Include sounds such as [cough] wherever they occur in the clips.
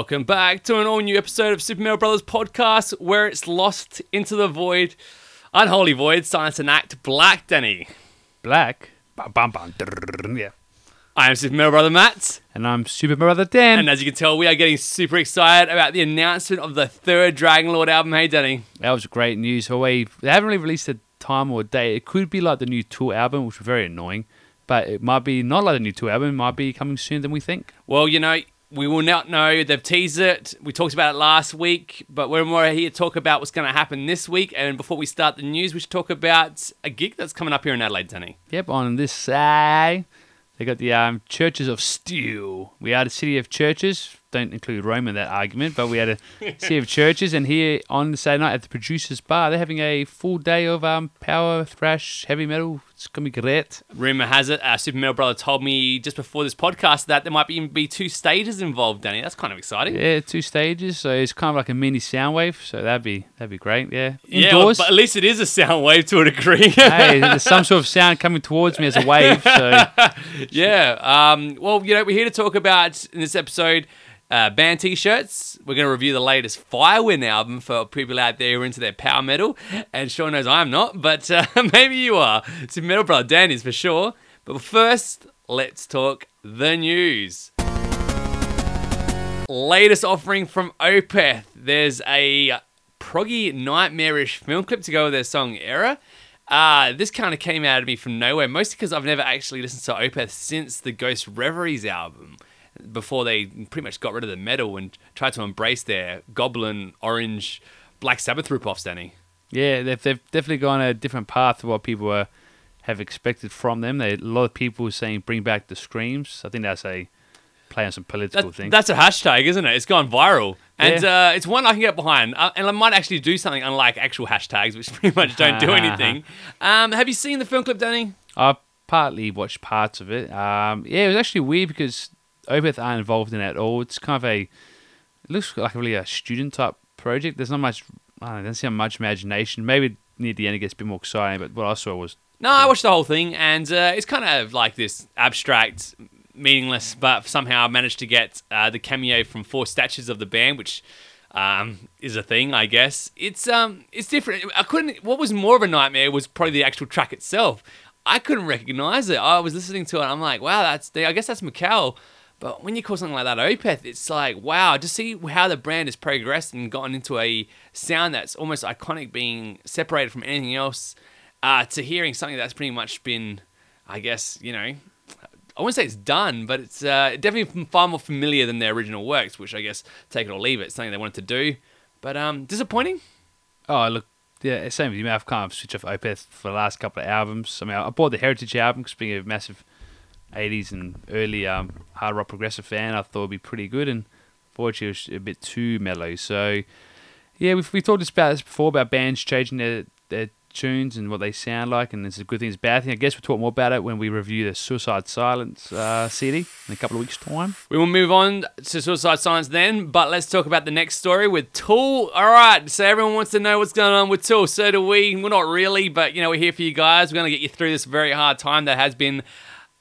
Welcome back to an all new episode of Super Metal Brothers podcast where it's lost into the void, unholy void, science and act black, Denny. Black. Bum, bum, drrrr, yeah. I am Super Metal Brother Matt, And I'm Super Metal Brother Dan. and as you can tell, we are getting super excited about the announcement of the third Dragon Lord album. Hey, Denny. that was great news. Hawaii, they haven't really released a time or date. It could be like the new Tool album, which is very annoying. But it might be not like the new Tool album. It might be coming sooner than we think. Well, you know, we will not know. They've teased it. We talked about it last week, but we're more here to talk about what's going to happen this week. And before we start the news, we should talk about a gig that's coming up here in Adelaide, Denny. Yep, on this side, they got the um, Churches of Steel. We are the city of churches. Don't include Rome in that argument, but we had [laughs] a city of churches. And here on Saturday night at the Producers Bar, they're having a full day of um, power, thrash, heavy metal. It's going to be great. Rumor has it, uh, Super Metal Brother told me just before this podcast that there might be, even be two stages involved, Danny. That's kind of exciting. Yeah, two stages, so it's kind of like a mini sound wave. So that'd be that'd be great. Yeah, Yeah, indoors. but at least it is a sound wave to a degree. [laughs] hey, there's some sort of sound coming towards me as a wave. So [laughs] yeah. Um, well, you know, we're here to talk about in this episode uh, band t-shirts. We're going to review the latest Firewind album for people out there who are into their power metal. And Sean knows I'm not, but uh, [laughs] maybe you are. Super Metal Brother Dan is for sure. But first, let's talk the news. Latest offering from Opeth. There's a proggy, nightmarish film clip to go with their song Era. Uh, this kind of came out of me from nowhere, mostly because I've never actually listened to Opeth since the Ghost Reveries album, before they pretty much got rid of the metal and tried to embrace their goblin, orange, Black Sabbath ripoffs, Danny. yeah, they've, they've definitely gone a different path to what people were, have expected from them. They, a lot of people are saying bring back the screams. I think that's a play on some political That, things. that's a hashtag, isn't it? It's gone viral. And uh, it's one I can get behind. Uh, and I might actually do something unlike actual hashtags, which [laughs] pretty much don't do anything. [laughs] Um, have you seen the film clip, Danny? I partly watched parts of it. Um, yeah, it was actually weird because Opeth aren't involved in it at all. It's kind of a, it looks like really a student type project. There's not much, I don't seem much imagination. Maybe near the end it gets a bit more exciting, but what I saw was, No, I watched the whole thing, and uh, it's kind of like this abstract, meaningless, but somehow I managed to get uh, the cameo from four statues of the band, which um, is a thing, I guess. It's um, it's different. I couldn't. What was more of a nightmare was probably the actual track itself. I couldn't recognize it. I was listening to it. I'm like, wow, that's. I guess that's Mikael. But when you call something like that Opeth, it's like, wow, to see how the brand has progressed and gotten into a sound that's almost iconic, being separated from anything else, uh, to hearing something that's pretty much been, I guess, you know, I wouldn't say it's done, but it's uh, definitely far more familiar than their original works, which I guess, take it or leave it, it's something they wanted to do. But um, disappointing. oh, look, yeah, same with you. I've kind of switched off Opeth for the last couple of albums. I mean, I bought the Heritage album because being a massive 80s and early um, hard rock progressive fan, I thought it'd be pretty good. And fortunately, it was a bit too mellow. So, yeah, we've, we've talked about this before about bands changing their, their tunes and what they sound like, and it's a good thing, it's a bad thing. I guess we'll talk more about it when we review the Suicide Silence uh, CD in a couple of weeks' time. We will move on to Suicide Silence then, but let's talk about the next story with Tool. All right, so everyone wants to know what's going on with Tool. So do we. We're not really, but you know, we're here for you guys. We're going to get you through this very hard time that has been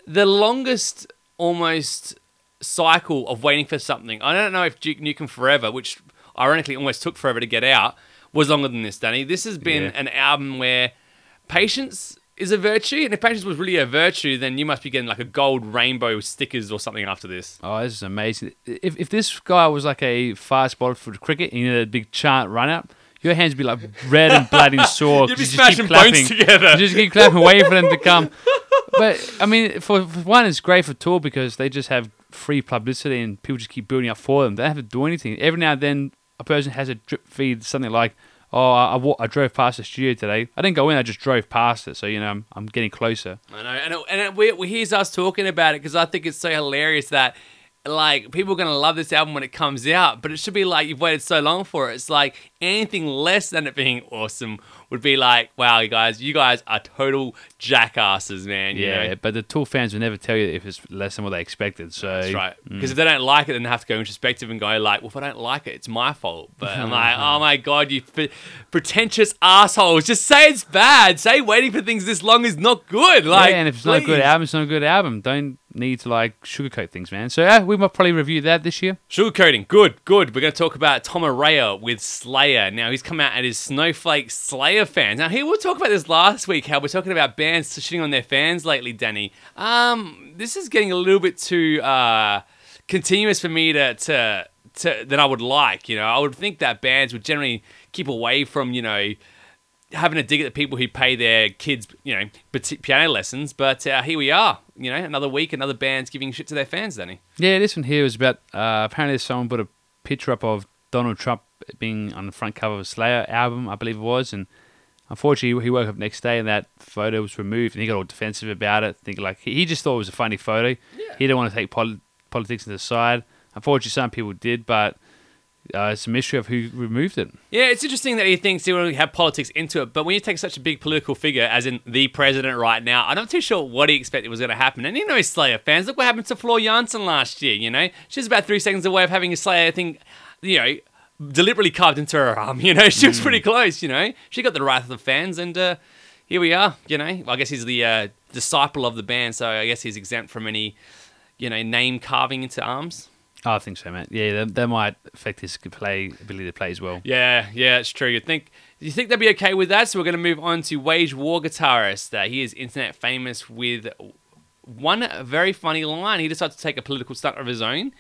the longest almost cycle of waiting for something. I don't know if Duke Nukem Forever, which ironically almost took forever to get out, was longer than this, Danny. This has been Yeah. an album where patience is a virtue, and if patience was really a virtue, then you must be getting like a gold rainbow stickers or something after this. Oh, this is amazing. If, if this guy was like a fast bowler for cricket and you had a big chant run up, your hands would be like red and bloody sore. [laughs] You'd be you just keep smashing clapping. bones together. You just keep clapping, waiting for them to come. [laughs] But I mean, for, for one, it's great for Tool because they just have free publicity and people just keep building up for them. They don't have to do anything. Every now and then, a person has a drip feed, something like, "Oh, I, I, I drove past the studio today. I didn't go in. I just drove past it. So you know, I'm, I'm getting closer." I know, and it, and it, we, we here's us talking about it because I think it's so hilarious that like people are gonna love this album when it comes out, but it should be like you've waited so long for it. It's like anything less than it being awesome would be like, wow, you guys, you guys are total jackasses, man. you Yeah, know? but the Tool fans will never tell you if it's less than what they expected. So That's right. Mm. Because if they don't like it, then they have to go introspective and go like, "Well, if I don't like it, it's my fault." But I'm like, [laughs] "Oh my god, you f- pretentious assholes! Just say it's bad. Say waiting for things this long is not good." Like, yeah, and if it's not a good please. album, it's not a good album. Don't need to like sugarcoat things, man. So yeah, we might probably review that this year. Sugarcoating, good, good. We're going to talk about Tom Araya with Slayer. Now, he's come out at his Snowflake Slayer fans. Now, here we'll talk about this last week, how we're talking about bands shitting on their fans lately, Danny. Um, this is getting a little bit too uh, continuous for me to, to, to than I would like. You know, I would think that bands would generally keep away from, you know, having a dig at the people who pay their kids, you know, piano lessons. But uh, here we are, you know, another week, another band's giving shit to their fans, Danny. Yeah, this one here was about uh, apparently someone put a picture up of Donald Trump being on the front cover of a Slayer album, I believe it was, and unfortunately he woke up next day and that photo was removed, and he got all defensive about it, thinking like he he just thought it was a funny photo. Yeah. He didn't want to take pol- politics to the side. Unfortunately, some people did, but uh, it's a mystery of who removed it. Yeah, it's interesting that he thinks he will have politics into it, but when you take such a big political figure, as in the president right now, I'm not too sure what he expected was going to happen. And you know, Slayer fans, look what happened to Floor Jansen last year. You know, she's about three seconds away of having a Slayer thing, you know, deliberately carved into her arm. [laughs] You know, she was pretty close. You know, she got the wrath of the fans, and uh, here we are. You know, well, I guess he's the uh, disciple of the band, so I guess he's exempt from any, you know, name carving into arms. Oh, I think so, man. Yeah, that, that might affect his play ability to play as well. Yeah, yeah, it's true. You think you think they'd be okay with that? So we're going to move on to Wage War guitarist. Uh, he is internet famous with one very funny line. He decided to take a political stunt of his own,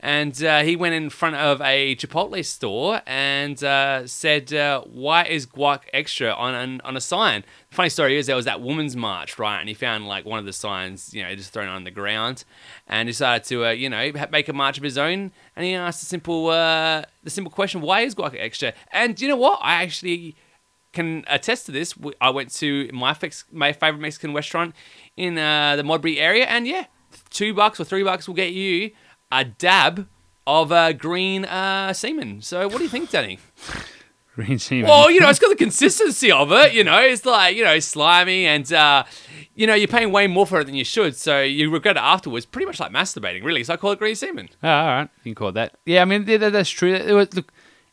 and uh, he went in front of a Chipotle store and uh, said, uh, "Why is guac extra on an, on a sign?" The funny story is there was that women's march, right? And he found like one of the signs, you know, just thrown on the ground, and decided to, uh, you know, make a march of his own. And he asked the simple, uh, the simple question, "Why is guac extra?" And you know what? I actually can attest to this. I went to my my favorite Mexican restaurant in uh, the Modbury area, and yeah, two bucks or three bucks will get you a dab of uh, green uh, semen. So, what do you think, Danny? [laughs] Green semen. Well, you know, it's got the consistency of it. You know, it's like you know, slimy, and uh, you know, you're paying way more for it than you should. So you regret it afterwards. Pretty much like masturbating, really. So I call it green semen. Oh, all right, you can call it that. Yeah, I mean that, that's true. It was, look,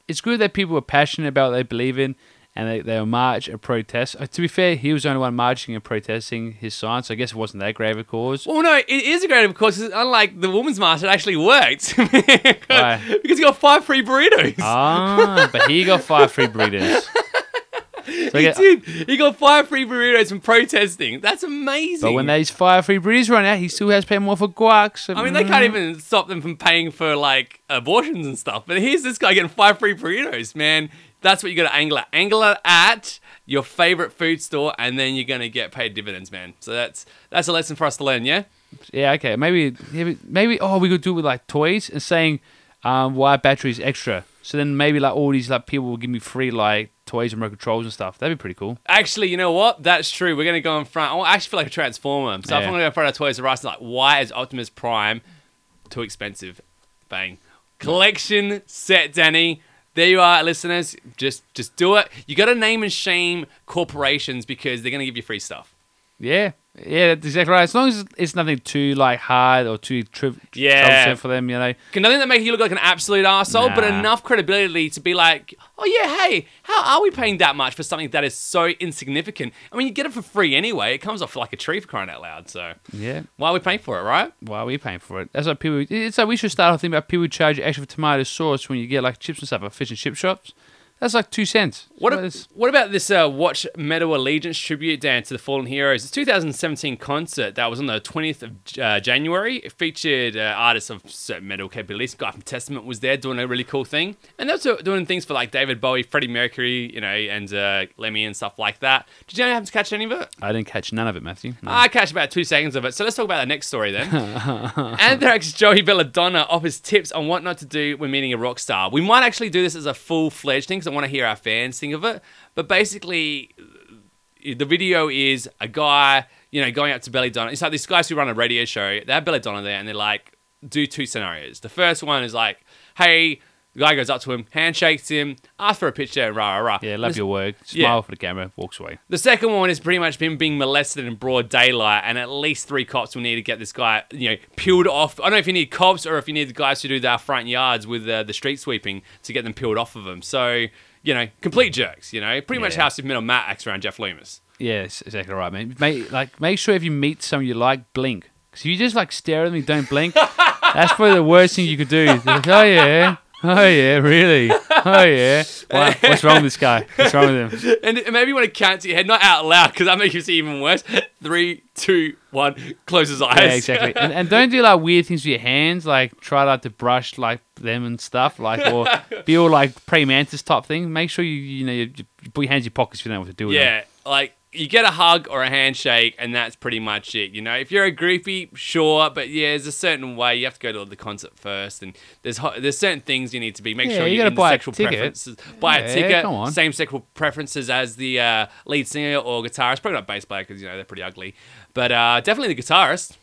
it's good that people are passionate about what they believe in, and they they'll march and protest. Uh, to be fair, he was the only one marching and protesting his sign, so I guess it wasn't that grave a cause. Well, no, it is a great, of course. Unlike the woman's march, it actually worked [laughs] because, because you got five free burritos. Ah, but he got five free burritos. [laughs] So he get- did. He got five free burritos from protesting. That's amazing. but when those five free burritos run out, he still has to pay more for guac. So, I mean, they can't even stop them from paying for like abortions and stuff. But here's this guy getting five free burritos, man. That's what you got to angle at. Angle at your favorite food store, and then you're gonna get paid dividends, man. So that's that's a lesson for us to learn. Yeah. Yeah, okay. Maybe, maybe, maybe. Oh, we could do it with like toys and saying, um, why batteries extra. So then maybe like all these like people will give me free like toys and remote controls and stuff. That'd be pretty cool. Actually, you know what? That's true. We're gonna go in front. I actually feel like a transformer. So if Yeah. I'm gonna go in front of Toys R Us, like, why is Optimus Prime too expensive? Bang. Collection set, Danny. There you are, listeners. Just just do it. You got to name and shame corporations because they're gonna give you free stuff. Yeah, yeah, that's exactly right. As long as it's nothing too like hard or too tri- Yeah. troublesome for them, you know. Nothing that make you look like an absolute asshole, but enough credibility to be like, oh yeah, hey, how are we paying that much for something that is so insignificant? I mean, you get it for free anyway. It comes off like a tree for crying out loud. So Yeah. why are we paying for it, right? Why are we paying for it? That's what people. It's like we should start off thinking about people who charge you extra for tomato sauce when you get like chips and stuff at fish and chip shops. That's like two cents. What, it's- what about this uh, Watch Metal Allegiance tribute dance to the Fallen Heroes? It's 2017 concert that was on the 20th of uh, January. It featured uh, artists of certain metal capabilities. Guy from Testament was there doing a really cool thing. And they were doing things for like David Bowie, Freddie Mercury, you know, and uh, Lemmy and stuff like that. Did you happen to catch any of it? I didn't catch none of it, Matthew. No. I catch about two seconds of it. So let's talk about the next story then. [laughs] Anthrax Joey Belladonna offers tips on what not to do when meeting a rock star. We might actually do this as a full fledged thing because I want to hear our fans think of it. But basically, the video is a guy, you know, going up to Belladonna. It's like these guys who run a radio show. They have Belladonna there, and they're like, do two scenarios. The first one is like, hey, The guy goes up to him, handshakes him, asks for a picture, and rah rah rah. Yeah, love your work. yeah. Smile for the camera. Walks away. The second one is pretty much him being molested in broad daylight, and at least three cops will need to get this guy, you know, peeled off. I don't know if you need cops or if you need the guys to do their front yards with uh, the street sweeping to get them peeled off of them. So, you know, complete jerks. You know, pretty much Yeah. how Superman or Matt acts around Jeff Loomis. Yeah, that's exactly right, man. Make, like, make sure if you meet someone you like, blink. Because if you just like stare at them and don't blink, [laughs] that's probably the worst thing you could do. Like, oh yeah, [laughs] oh yeah, really, [laughs] oh yeah. What's wrong with this guy? What's wrong with him? [laughs] And maybe you want to count to your head, not out loud, because that makes you see even worse. Three, two, one. Close his eyes. Yeah, exactly. And, and don't do like weird things with your hands, like try like to brush like them and stuff, like or be all like praying mantis type thing. Make sure you you know you, you put your hands in your pockets if you don't know what to do with them. Yeah, like you get a hug or a handshake, and that's pretty much it. You know, if you're a groupie, sure, but yeah, there's a certain way you have to go to the concert first, and there's ho- there's certain things you need to be. Make Yeah, sure you you're gotta buy a sexual ticket. preferences. Buy Yeah, a ticket. Same sexual preferences as the uh, lead singer or guitarist. Probably not bass player because you know they're pretty ugly, but uh, definitely the guitarist.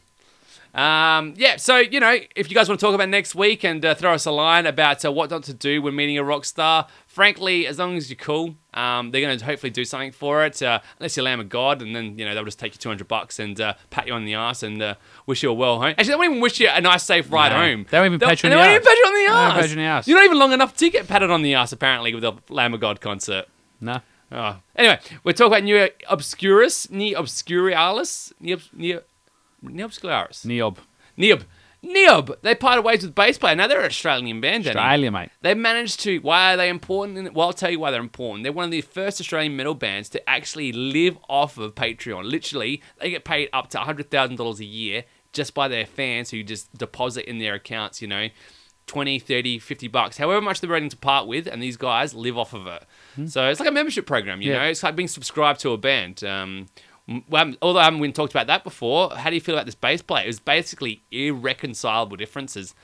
Um, yeah, so you know, if you guys want to talk about next week and uh, throw us a line about uh, what not to do when meeting a rock star, frankly, as long as you're cool, um, they're going to hopefully do something for it. Uh, unless you're Lamb of God, and then you know they'll just take you 200 bucks and uh, pat you on the ass and uh, wish you a well home. Actually, they won't even wish you a nice, safe ride No, home. they won't even pat you on they the won't ass. even pat you on the They won't ass. pat you on the ass. You're not even long enough to get patted on the ass, apparently, with the Lamb of God concert. No. Oh. Anyway, we're talking about New Obscurus, Ni Obscurialis, Ni, Obs- Ni, Ni Obscuralis. Neob. Neob. Neob. They parted ways with bass player. Now they're an Australian band, Danny. Australia, mate. They managed to. Why are they important? Well, I'll tell you why they're important. They're one of the first Australian metal bands to actually live off of Patreon. Literally, they get paid up to $100,000 a year just by their fans who just deposit in their accounts, you know, 20, 30, 50 bucks, however much they're ready to part with, and these guys live off of it. So it's like a membership program, you Yeah. know? It's like being subscribed to a band. Um, m- we haven't- Um, although um, I haven't even talked about that before, how do you feel about this bass player? It was basically irreconcilable differences.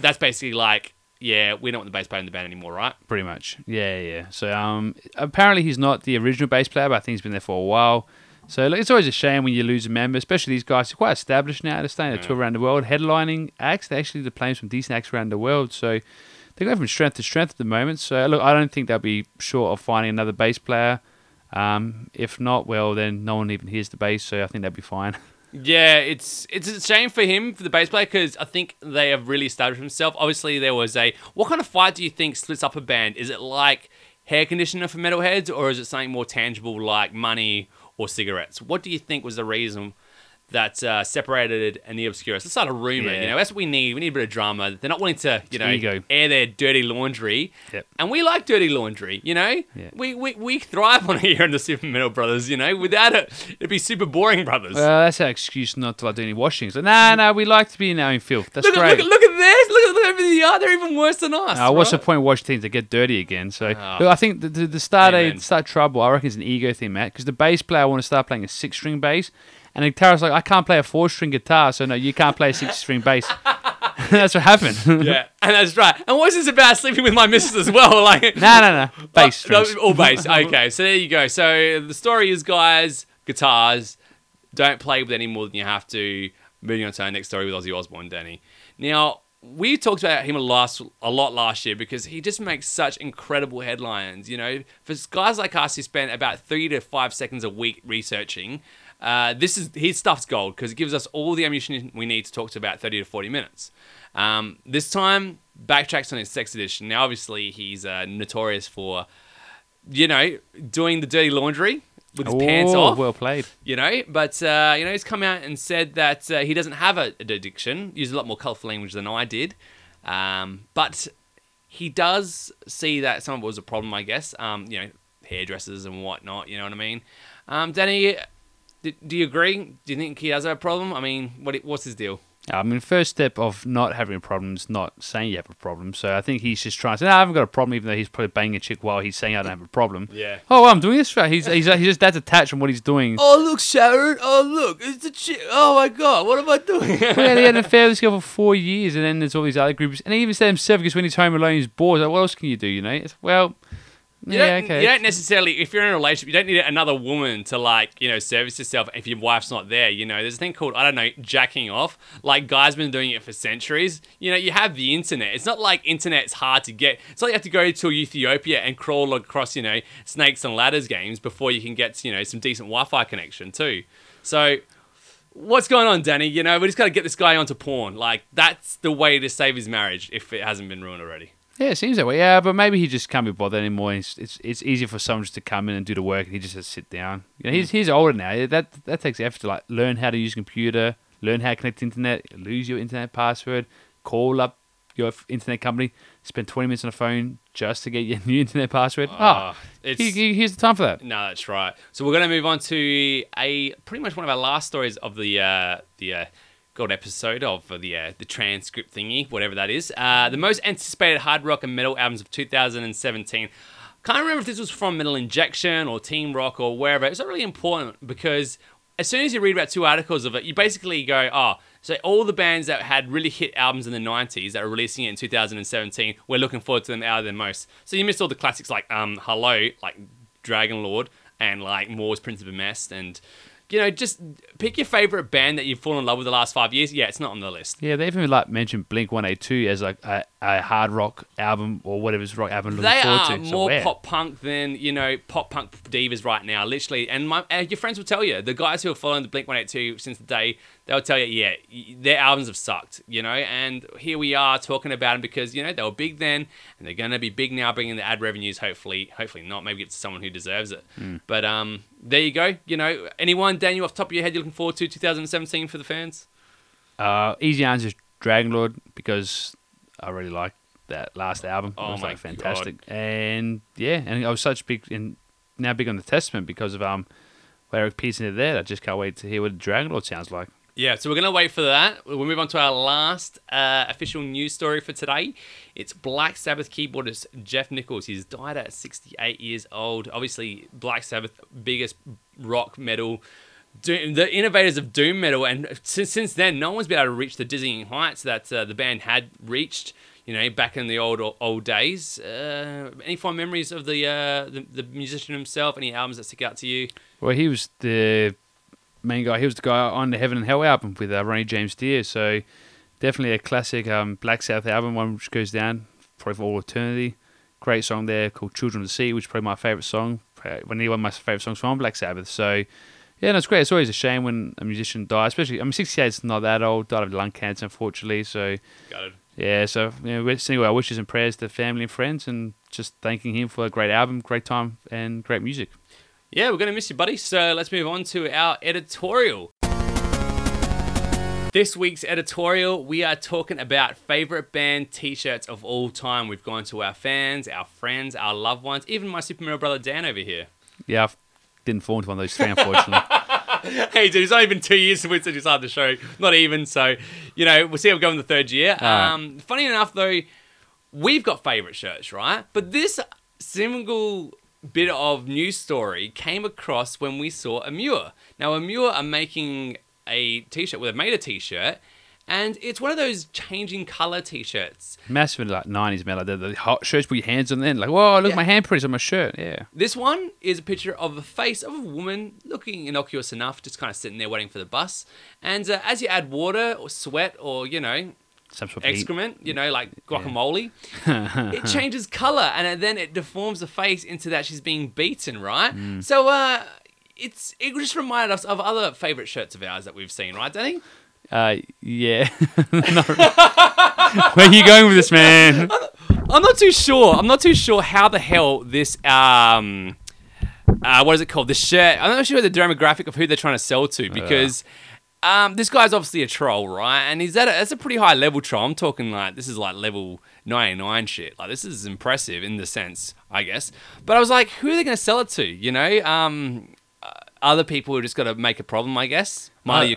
That's basically like, yeah, we don't want the bass player in the band anymore, right? Pretty much. Yeah, yeah. So um, apparently he's not the original bass player, but I think he's been there for a while. So look, it's always a shame when you lose a member, especially these guys are quite established now. They're starting to tour around the world, headlining acts. They actually they're playing some decent acts around the world. So they're going from strength to strength at the moment. So look, I don't think they'll be short of finding another bass player. Um, if not, well, then no one even hears the bass, so I think that'd be fine. [laughs] Yeah, it's it's a shame for him for the bass player because I think they have really established himself. Obviously, there was a what kind of fight do you think splits up a band? Is it like hair conditioner for metalheads, or is it something more tangible like money or cigarettes? What do you think was the reason that uh, separated and the obscurus? Let's start a rumor. Yeah. You know, that's what we need. We need a bit of drama. They're not willing to, you know, ego. air their dirty laundry. Yep. And we like dirty laundry, you know? Yeah. We, we, we thrive on it [laughs] here in the Super Metal Brothers, you know? Without it, it'd be super boring, brothers. Well, that's our excuse not to like do any washing. So, nah, nah, we like to be in our own filth. That's look, great. look, at, look at this. Look at, look at everything they are. They're even worse than us. Uh, what's the point of washing things to get dirty again? So Ah. look, I think the, the, the start Amen. a start trouble. I reckon it's an ego thing, Matt. Because the bass player want to start playing a six string bass, and the guitarist's like, I can't play a four string guitar, so no, you can't play a six string bass. [laughs] That's what happened. Yeah, and that's right. And what's this about sleeping with my missus as well? [laughs] Like, [laughs] no, no, no, bass Oh, no, strings. all bass. Okay, so there you go. So the story is, guys, guitars don't play with any more than you have to. Moving on to our next story with Ozzy Osbourne, Danny. Now we talked about him a last a lot last year because he just makes such incredible headlines. You know, for guys like us who spend about three to five seconds a week researching. Uh, this is his stuff's gold because it gives us all the ammunition we need to talk to about 30 to 40 minutes. Um, this time, backtracks on his sex edition. Now, obviously, he's uh, notorious for, you know, doing the dirty laundry with his pants Oh, off. Well played. You know, but uh, you know, he's come out and said that uh, he doesn't have a, an addiction. Used a lot more colourful language than I did, um, but he does see that some of it was a problem. I guess, um, you know, hairdressers and whatnot. You know what I mean? Um, Danny, do, do you agree? Do you think he does have a problem? I mean, what what's his deal? I mean, first step of not having a problem is not saying you have a problem. So I think he's just trying to say, no, I haven't got a problem, even though he's probably banging a chick while he's saying I don't have a problem. [laughs] Yeah. Oh, well, I'm doing this right. He's, he's, he's just that detached from what he's doing. Oh look, Sharon! Oh look, it's a chick! Oh my God, what am I doing? [laughs] Well, yeah, they had an affair with this girl for four years, and then there's all these other groups. And he even said himself, because when he's home alone, he's bored. Like, what else can you do, you know? It's, well, You Yeah, okay. You don't necessarily, if you're in a relationship, you don't need another woman to like, you know, service yourself if your wife's not there. You know, there's a thing called, I don't know, jacking off. Like, guys been doing it for centuries. You know, you have the internet. It's not like internet's hard to get. It's not like you have to go to Ethiopia and crawl across, you know, snakes and ladders games before you can get, you know, some decent Wi Fi connection too. So, what's going on, Danny? You know, we just got to get this guy onto porn. Like, that's the way to save his marriage if it hasn't been ruined already. Yeah, it seems that way. Yeah, but maybe he just can't be bothered anymore. It's it's, it's easier for someone just to come in and do the work, and he just has to sit down. You know, he's he's older now. That that takes effort to like learn how to use a computer, learn how to connect to internet, lose your internet password, call up your internet company, spend twenty minutes on the phone just to get your [laughs] new internet password. Ah, oh, it's- he, he, here's the time for that. No, that's right. So we're going to move on to a pretty much one of our last stories of the uh, the uh, gold episode of the uh, the transcript thingy, whatever that is. Uh, the most anticipated hard rock and metal albums of 2017. Can't remember if this was from Metal Injection or Team Rock or wherever. It's not really important because as soon as you read about two articles of it, you basically go, oh, so all the bands that had really hit albums in the 90s that are releasing it in 2017, we're looking forward to them out of the most. So you missed all the classics like um, Hello, like Dragon Lord, and like Moore's Prince of a Mess, and you know, just pick your favorite band that you've fallen in love with the last five years. Yeah, it's not on the list. Yeah, they even like mentioned Blink One Eight Two as like a, a hard rock album or whatever's rock album. Looking They forward are to. So more where? pop punk than you know pop punk divas right now, literally. And my uh, your friends will tell you, the guys who are following the Blink One Eight Two since the day, they'll tell you, yeah, their albums have sucked, you know. And here we are talking about them because you know they were big then, and they're gonna be big now, bringing the ad revenues. Hopefully, hopefully not. Maybe it's someone who deserves it. Hmm. But um, there you go. You know, anyone, Daniel, off the top of your head, you're looking forward to 2017 for the fans? Uh, easy answer is Dragon Lord because I really liked that last album. Oh it was my like fantastic, and yeah, and I was such big in now big on the Testament because of um Eric Peterson did there. I just can't wait to hear what Dragon Lord sounds like. Yeah, so we're going to wait for that. We'll move on to our last uh, official news story for today. It's Black Sabbath keyboardist Geoff Nicholls. He's died at 68 years old. Obviously, Black Sabbath, biggest rock metal, doom, the innovators of doom metal. And since, since then, no one's been able to reach the dizzying heights that uh, the band had reached. You know, back in the old old days. Uh, any fond memories of the, uh, the the musician himself? Any albums that stick out to you? Well, he was the main guy. He was the guy on the Heaven and Hell album with uh, Ronnie James Dio. So definitely a classic um, Black Sabbath album, one which goes down probably for all eternity. Great song there called Children of the Sea, which is probably my favorite song. Uh, One of my favorite songs from Black Sabbath. So yeah, no, it's great. It's always a shame when a musician dies, especially. I mean, 68 is not that old. Died of lung cancer, unfortunately. So Got it. yeah, so you know, we're sending our wishes and prayers to family and friends, and just thanking him for a great album, great time, and great music. Yeah, we're going to miss you, buddy. So let's move on to our editorial. This week's editorial, we are talking about favorite band t shirts of all time. We've gone to our fans, our friends, our loved ones, even my Super Metal brother Dan over here. Yeah, I didn't fall into one of those three, unfortunately. [laughs] hey, dude, it's only been two years since we started the show. Not even. So, you know, we'll see how we go in the third year. Um, funny enough, though, we've got favorite shirts, right? But this single bit of news story came across when we saw Amur. Now, Amur are making a t-shirt. Well, they've made a t-shirt, and it's one of those changing color t-shirts. Massive in like nineties metal. The, the hot shirts put your hands on them, like, whoa, look, Yeah. my handprints on my shirt. Yeah. This one is a picture of a face of a woman looking innocuous enough, just kind of sitting there waiting for the bus. And uh, as you add water or sweat or, you know, Some sort of excrement, you know, like guacamole, it [laughs] changes color and then it deforms the face into that she's being beaten, right? Mm. So, uh, it's it just reminded us of other favorite shirts of ours that we've seen, right, Danny? Uh, yeah. [laughs] [laughs] Where are you going with this, man? I'm not too sure. I'm not too sure how the hell this um uh what is it called? The shirt. I'm not sure the demographic of who they're trying to sell to because um this guy's obviously a troll, right? And he's at a, that's a pretty high level troll. I'm talking like this is like level 99 shit. Like this is impressive in the sense, I guess. But I was like, who are they going to sell it to? You know, um uh, other people who just got to make a problem, I guess. Miley Uh,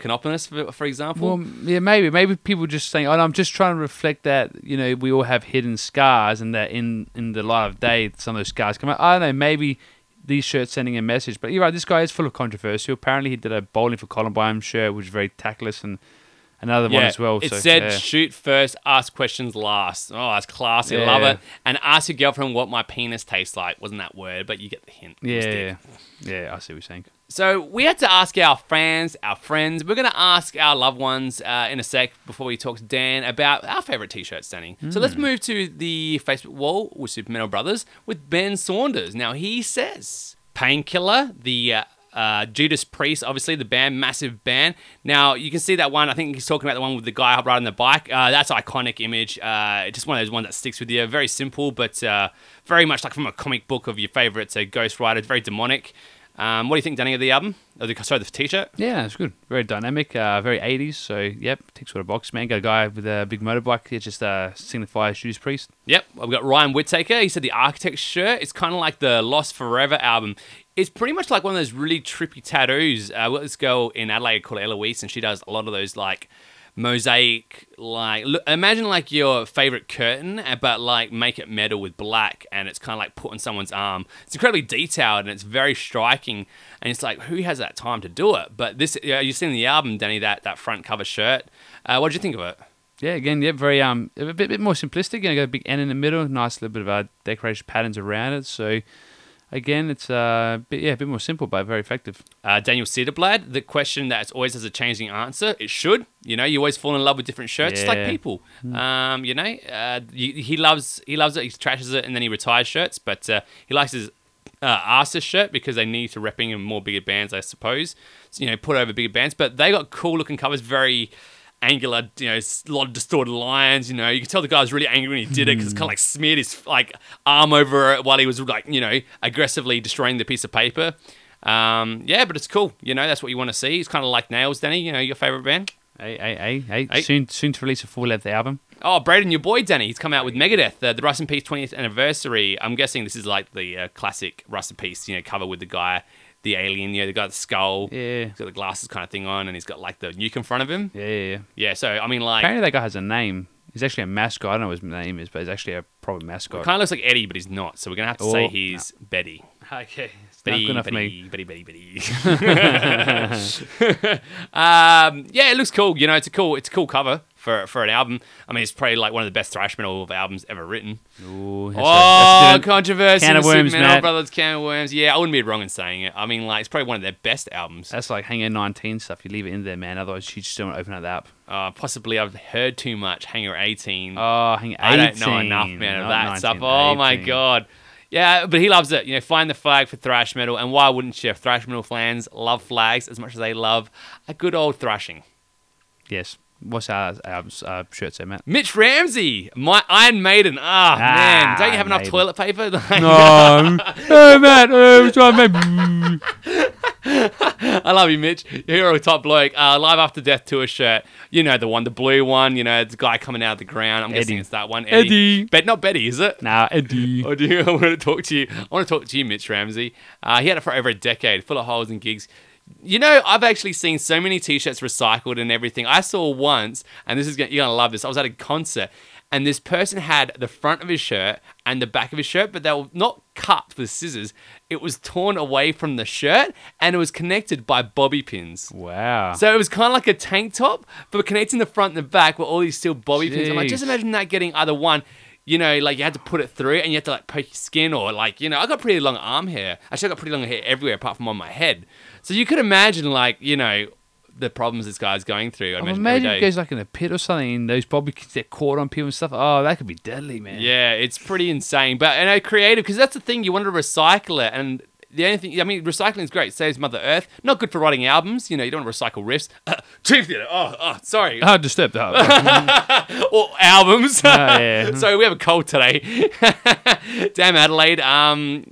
for, for example. Well, yeah, maybe. Maybe people just saying, "Oh, I'm just trying to reflect that you know we all have hidden scars, and that in in the light of day, some of those scars come out." I don't know. Maybe these shirts sending a message, but you're right. This guy is full of controversy. Apparently, he did a bowling for Columbine shirt, which is very tactless and another one as well. It so, said yeah. shoot first, ask questions last. Oh, that's classy. Yeah. Love it. And ask your girlfriend what my penis tastes like. Wasn't that word, but you get the hint. Yeah, yeah, yeah. I see what you're saying. So we had to ask our fans, our friends. We're going to ask our loved ones uh, in a sec before we talk to Dan about our favorite t-shirts, Danny. So Hmm. let's move to the Facebook wall with Super Metal Brothers with Ben Saunders. Now he says, "Painkiller, the." Uh, uh, Judas Priest, obviously the band, massive band. Now you can see that one. I think he's talking about the one with the guy riding the bike. Uh, that's iconic image. Uh, just one of those ones that sticks with you. Very simple, but uh, very much like from a comic book of your favorites. A Ghost Rider. It's very demonic. Um, what do you think, Danny, of the album? Of the, sorry, the t-shirt. Yeah, it's good. Very dynamic, uh, very 80s. So, yep, ticks what a box, man. Got a guy with a big motorbike. It just uh, signifies Judas Priest. Yep, We've got Ryan Whittaker. He said the Architect shirt. It's kind of like the Lost Forever album. It's pretty much like one of those really trippy tattoos. Uh, this girl in Adelaide called Eloise, and she does a lot of those like mosaic, like look, imagine like your favorite curtain, uh, but like make it metal with black, and it's kind of like put on someone's arm. It's incredibly detailed and it's very striking, and it's like who has that time to do it? But this, yeah, you've seen the album, Danny, that that front cover shirt. Uh, what did you think of it? Yeah, again, yeah, very um, a bit, bit more simplistic. You know, got a big N in the middle, nice little bit of uh, decoration patterns around it. So, again, it's uh, bit, yeah, a bit more simple but very effective. Uh, Daniel Cedarblad, the question that always has a changing answer. It should. You know, you always fall in love with different shirts, just like Yeah. people. Um, you know, uh, you, he loves he loves it. He trashes it, and then he retires shirts. But uh, he likes his uh, Arsis shirt because they need to repping in more bigger bands, I suppose. So, you know, put over bigger bands. But they got cool looking covers, very angular, you know, a lot of distorted lines. You know, you can tell the guy was really angry when he did it because it's kind of like smeared his like arm over it while he was like, you know, aggressively destroying the piece of paper. Um, yeah, but it's cool. You know, that's what you want to see. It's kind of like Nails, Danny. You know, your favorite band. Hey, hey, hey, hey, Hey. Soon, soon to release a full length album. Oh, Braden, your boy Danny, he's come out with Megadeth, uh, the Rust in Peace 20th anniversary. I'm guessing this is like the uh, classic Rust in Peace, you know, cover with the guy, the alien, you know, the guy with the skull. Yeah. He's got the glasses kind of thing on, and he's got like the nuke in front of him. Yeah, yeah, yeah. Yeah, so I mean, like, Apparently, that guy has a name. He's actually a mascot. I don't know what his name is, but he's actually a proper mascot. kind of looks like Eddie, but he's not. So we're gonna have to say Oh, he's Betty. okay, it's not Betty, good enough for Betty. Betty, Betty, Betty. [laughs] [laughs] um, yeah, it looks cool. You know, it's a cool, it's a cool cover for for an album. I mean, it's probably like one of the best thrash metal albums ever written. Ooh, that's Oh, a controversy! can of worms, Matt. Brothers, Can of Worms. Yeah, I wouldn't be wrong in saying it. I mean, like, it's probably one of their best albums. That's like Hangar 19 stuff. You leave it in there, man. Otherwise, you just don't open up the app. Uh, possibly I've heard too much. Hangar 18. Oh, Hangar 18. I don't know enough, man, of that stuff. 19, Oh my god. Yeah, but he loves it. You know, find the flag for thrash metal, and why wouldn't you? Thrash metal fans love flags as much as they love a good old thrashing. Yes. What's our, our uh, shirt say, Matt? Mitch Ramsey, my Iron Maiden. Ah, man, don't you have enough Maiden. toilet paper? [laughs] No. hey, Matt. What's wrong, I love you, Mitch. You're a top bloke. Uh, Live After Death tour shirt. You know the one, the blue one. You know the guy coming out of the ground. I'm guessing it's that one. Eddie. But not Betty, is it? Nah, Eddie. [laughs] Or do you I want to talk to you? I want to talk to you, Mitch Ramsey. Uh, he had it for over a decade, full of holes and gigs. You know, I've actually seen so many T-shirts recycled and everything. I saw once, and this is gonna, you're gonna love this. I was at a concert, and this person had the front of his shirt and the back of his shirt, but they were not cut with scissors. It was torn away from the shirt, and it was connected by bobby pins. Wow. So it was kind of like a tank top, but connecting the front and the back with all these steel bobby pins. I'm like, just imagine that getting either one, you know, like you had to put it through and you had to like poke your skin or like, you know, I got pretty long arm hair. Actually, I got pretty long hair everywhere apart from on my head. So you could imagine like, you know, the problems this guy's going through. I imagine imagine if it goes like in a pit or something and those bobby pins get caught on people and stuff. Oh, that could be deadly, man. Yeah, it's pretty insane. But, you know, creative, because that's the thing, you want to recycle it. And the only thing, I mean, recycling is great. Saves Mother Earth. Not good for writing albums. You know, you don't want to recycle riffs. [laughs] Dream Theater. Oh, oh, sorry. Oh, disturbed. Oh, [laughs] or albums. Oh, yeah. [laughs] Mm-hmm. Sorry, we have a cold today. Damn Adelaide. Um,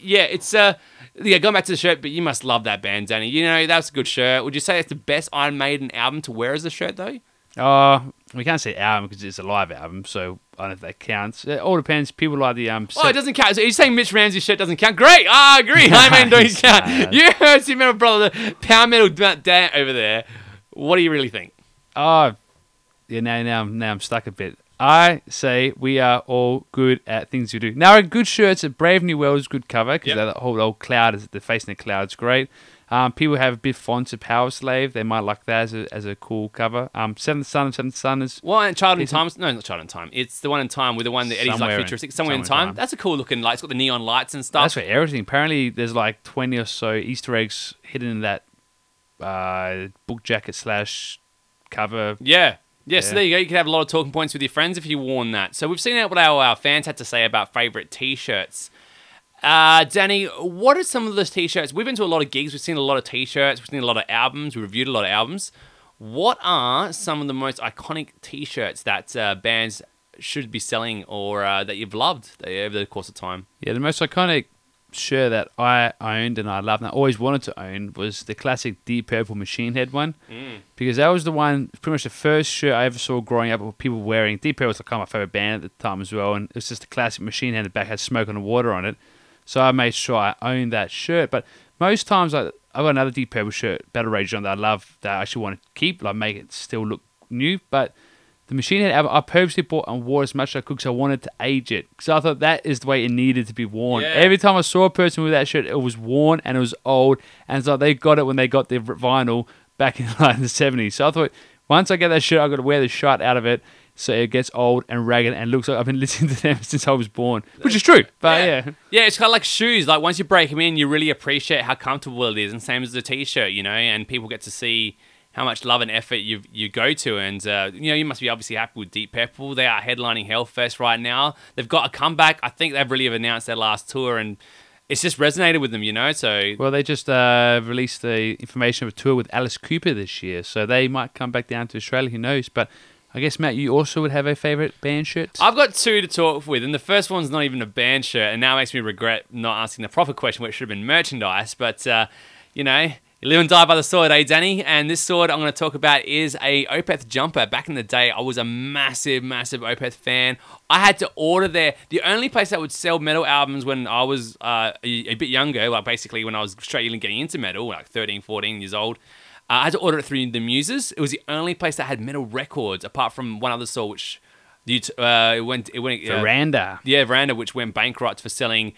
yeah, it's uh, yeah. Going back to the shirt, but you must love that band, Danny. You know that's a good shirt. Would you say it's the best Iron Maiden album to wear as a shirt, though? oh, we can't say album because it's a live album, so I don't know if that counts. It all depends. People like the um. Oh, it doesn't count. So you're saying Mitch Ramsey's shirt doesn't count? Great. Ah, I agree. [laughs] Iron Maiden don't count. You heard Super Metal Brother, the Power Metal da- Dan over there. What do you really think? Oh, yeah. Now, now, now I'm stuck a bit. I say we are all good at things we do. Now, a good shirts at Brave New World is good cover because Yep. that whole old cloud is the facing the cloud's great. Um, people have a bit fond to Power Slave. They might like that as a, as a cool cover. Um, Seventh Son, Seventh Son is Well, and Child in Time. No, not Child in Time. It's the one in Time with the one that Eddie's like futuristic. Somewhere, in, Somewhere in time. Time. That's a cool looking light. It's got the neon lights and stuff. That's for everything. Apparently, there's like 20 or so Easter eggs hidden in that uh, book jacket slash cover. Yeah. Yeah, so there you go. You could have a lot of talking points with your friends if you worn that. So we've seen out what our, our fans had to say about favorite t-shirts. Uh, Danny, what are some of those t-shirts? We've been to a lot of gigs. We've seen a lot of t-shirts. We've seen a lot of albums. We reviewed a lot of albums. What are some of the most iconic t-shirts that uh, bands should be selling or uh, that you've loved over the course of time? Yeah, the most iconic shirt that I owned and I loved and I always wanted to own was the classic Deep Purple Machine Head one. Mm. Because that was the one, pretty much the first shirt I ever saw growing up with people wearing. Deep Purple was like kind of my favorite band at the time as well. And it was just a classic Machine Head. The back had smoke and water on it. So I made sure I owned that shirt. But most times I, I've got another Deep Purple shirt, Battle Rage on that I love that I actually want to keep, like make it still look new. But the Machine Head album, I purposely bought and wore as much as I could because I wanted to age it. Because I thought that is the way it needed to be worn. Yeah. Every time I saw a person with that shirt, it was worn and it was old. And it's like they got it when they got their vinyl back [laughs] in like the 70s. So I thought, once I get that shirt, I've got to wear the shirt out of it so it gets old and ragged and looks like I've been [laughs] listening to them since I was born. Which is true. But yeah. Yeah, it's kind of like shoes. Like once you break them in, you really appreciate how comfortable it is, and same as the t-shirt, you know. And people get to see how much love and effort you you go to, and uh, you know you must be obviously happy with Deep Purple. They are headlining Hellfest right now. They've got a comeback. I think they've really announced their last tour, and it's just resonated with them, you know. So Well, they just uh, released the information of a tour with Alice Cooper this year, so they might come back down to Australia. Who knows? But I guess Matt, you also would have a favorite band shirt. I've got two to talk with, and the first one's not even a band shirt, and now makes me regret not asking the proper question, which should have been merchandise. But uh, you know, you live and die by the sword, eh, Danny? And this sword I'm going to talk about is a Opeth jumper. Back in the day, I was a massive, massive Opeth fan. I had to order there. The only place that would sell metal albums when I was uh, a, a bit younger, like basically when I was straight in getting into metal, like 13, 14 years old. Uh, I had to order it through the Muses. It was the only place that had metal records, apart from one other store, which you t- uh, it went it went uh, Veranda. yeah, Veranda, which went bankrupt for selling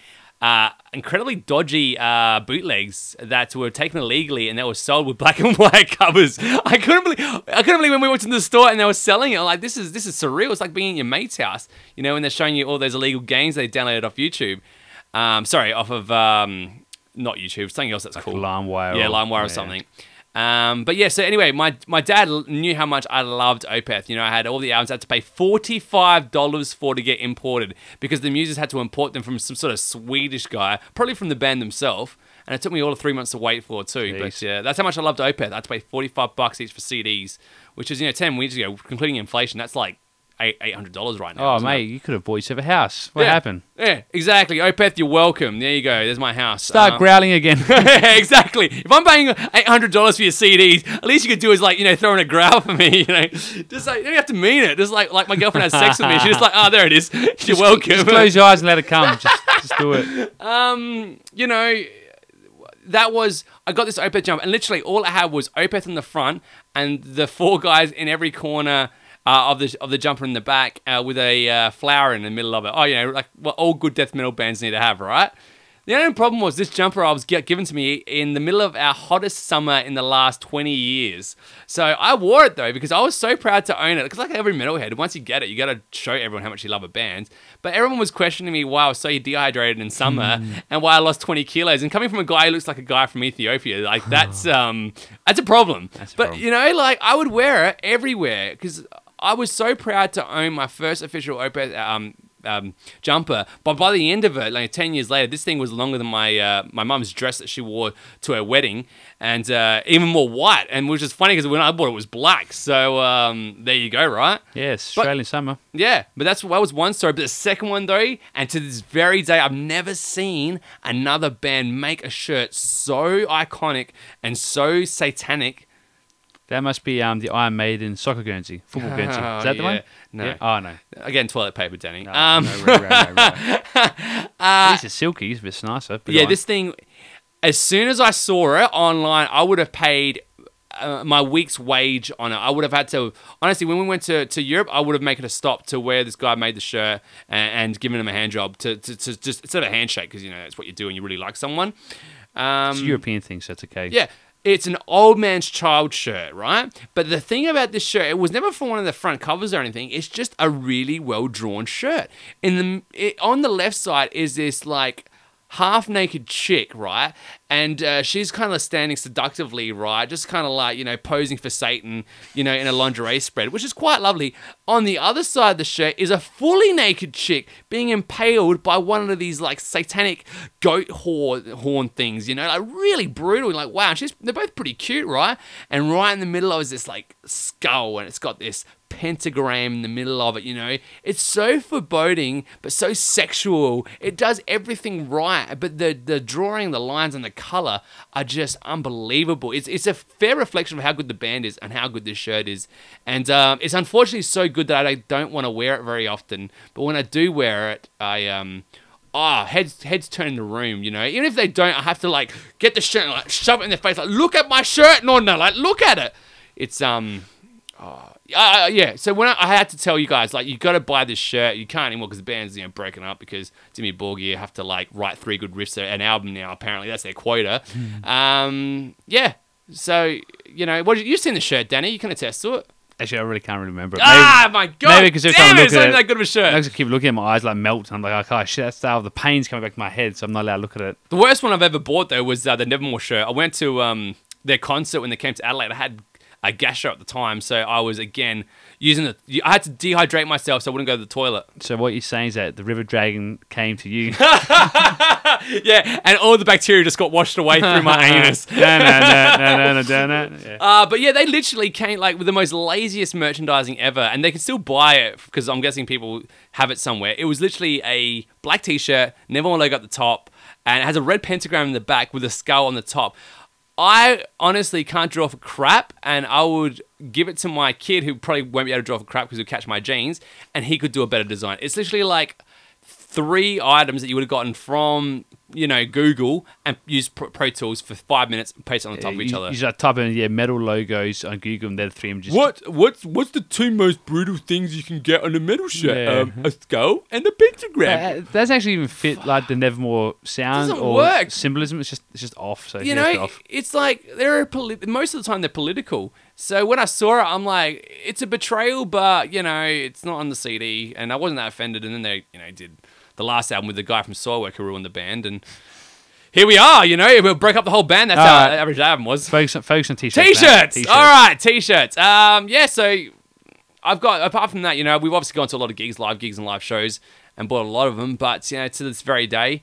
uh, incredibly dodgy uh, bootlegs that were taken illegally and that were sold with black and [laughs] white covers. I couldn't believe I couldn't believe when we went to the store and they were selling it. I'm like, this is this is surreal. It's like being in your mate's house, you know, when they're showing you all those illegal games they downloaded off YouTube. Um, sorry, off of um, not YouTube, something else that's Like cool. LimeWire. Yeah, or- LimeWire or yeah. something. Um, but yeah, so anyway, my my dad knew how much I loved Opeth. You know, I had all the albums I had to pay forty five dollars for to get imported because the Muses had to import them from some sort of Swedish guy, probably from the band themselves. And it took me all of three months to wait for too. But yeah, that's how much I loved Opeth. I had to pay forty five bucks each for CDs, which is you know ten years ago, including inflation. That's like eight eight hundred dollars right now. Oh, isn't it? you could have bought yourself a house. What Yeah. happened? Yeah, exactly. Opeth, you're welcome. There you go. There's my house. Start Um, growling again. [laughs] exactly. If I'm paying eight hundred dollars for your CDs, at least you could do is like you know throw in a growl for me. [laughs] You know, just like you don't have to mean it. Just like like my girlfriend has sex with me, she's just like, oh, there it is. [laughs] You're welcome. Just close your eyes and let it come. Just, just do it. um, you know, that was I got this Opeth jump, and literally all I had was Opeth in the front and the four guys in every corner. Uh, of the of the jumper in the back uh, with a uh, flower in the middle of it. Oh, you know, like what all good death metal bands need to have, right? The only problem was this jumper I was get, given to me in the middle of our hottest summer in the last 20 years. So I wore it though because I was so proud to own it. Because like every metalhead, once you get it, you got to show everyone how much you love a band. But everyone was questioning me why I was so dehydrated in summer and why I lost 20 kilos. And coming from a guy who looks like a guy from Ethiopia, like that's um that's a problem. That's a but problem. you know, like I would wear it everywhere because I was so proud to own my first official Opeth um, um, jumper. But by the end of it, like ten years later, this thing was longer than my uh, my mum's dress that she wore to her wedding, and uh, even more white. And which is funny because when I bought it, it was black. So um, there you go, right? Yes, But- Australian summer. Yeah, but that's that was one story. But the second one though, and to this very day, I've never seen another band make a shirt so iconic and so satanic. That must be um the Iron Maiden soccer Guernsey, football Guernsey. [laughs] Oh, Is that the one? No. Yeah? Oh no. Again, toilet paper, Danny. No, um, no, right, right, right, right. These are silky. It's a bit nicer. but yeah, on. this thing. As soon as I saw it online, I would have paid uh, my week's wage on it. I would have had to honestly. When we went to, to Europe, I would have made it a stop to where this guy made the shirt and, and given him a hand job to, to, to just instead of a handshake because you know that's what you do when you really like someone. Um, It's a European thing, so it's okay. yeah, it's an old man's child shirt, right? But the thing about this shirt, it was never for one of the front covers or anything. It's just a really well drawn shirt. In the it, on the left side is this like half naked chick, right? And uh, she's kind of standing seductively, right? Just kind of like, you know, posing for Satan, you know, in a lingerie spread, which is quite lovely. On the other side of the shirt is a fully naked chick being impaled by one of these like satanic goat horn, things, you know, like really brutal. Like, wow, she's they're both pretty cute, right? And right in the middle of is this like skull, and it's got this pentagram in the middle of it, you know. It's so foreboding, but so sexual. It does everything right, but the the drawing, the lines, and the color are just unbelievable. It's it's a fair reflection of how good the band is and how good this shirt is. And um, it's unfortunately so good that I don't want to wear it very often. But when I do wear it, I um. Oh, heads heads turn in the room, you know. Even if they don't, I have to like get the shirt and like shove it in their face, like look at my shirt, no, no, like look at it. It's um, uh, yeah. So when I, I had to tell you guys, like, you got to buy this shirt. You can't anymore because the band's you know broken up because Jimmy Borgir have to like write three good riffs an album now. Apparently, that's their quota. um, yeah. So you know, what you've seen the shirt, Danny? You can attest to it. Actually, I really can't remember. it. ah, my god! maybe 'cause every time I it, look it's at not it- that good of a shirt. I just keep looking at my eyes like melt. I'm like, oh shit, that's how the pain's coming back to my head, so I'm not allowed to look at it. The worst one I've ever bought though was uh, the Nevermore shirt. I went to um, their concert when they came to Adelaide. I had a gastro at the time, so I was again using the. I had to dehydrate myself so I wouldn't go to the toilet. So what you're saying is that the river dragon came to you. [laughs] Yeah, and all the bacteria just got washed away through my [laughs] anus. no, no, no, no, no, no, no, no. Yeah. [laughs] Uh, but yeah, they literally came like with the most laziest merchandising ever, and they can still buy it because I'm guessing people have it somewhere. It was literally a black T-shirt, Nevermore logo at the top, and it has a red pentagram in the back with a skull on the top. I honestly can't draw for crap, and I would give it to my kid who probably won't be able to draw for crap because he'll catch my genes, and he could do a better design. It's literally like three items that you would have gotten from you know Google and use Pro, Tools for five minutes and paste it on top of each other. You just type in yeah metal logos on Google and they're the three images. What what's what's the two most brutal things you can get on a metal shirt? Yeah. Um, a skull and a pentagram. Uh, that's actually even fit like the Nevermore sound Doesn't or work. symbolism. It's just it's just off. So you know, it's like they're polit- most of the time they're political. So when I saw it, I'm like, it's a betrayal, but you know, it's not on the CD, and I wasn't that offended. And then they, you know, did the last album with the guy from Soilwork who ruined the band, and here we are. You know, it broke up the whole band. That's All how right. average album was. Focus on focus on t-shirts. T-shirts. T-shirts. All right, t-shirts. Um, yeah. So I've got apart from that, you know, we've obviously gone to a lot of gigs, live gigs, and live shows, and bought a lot of them. But you know, to this very day,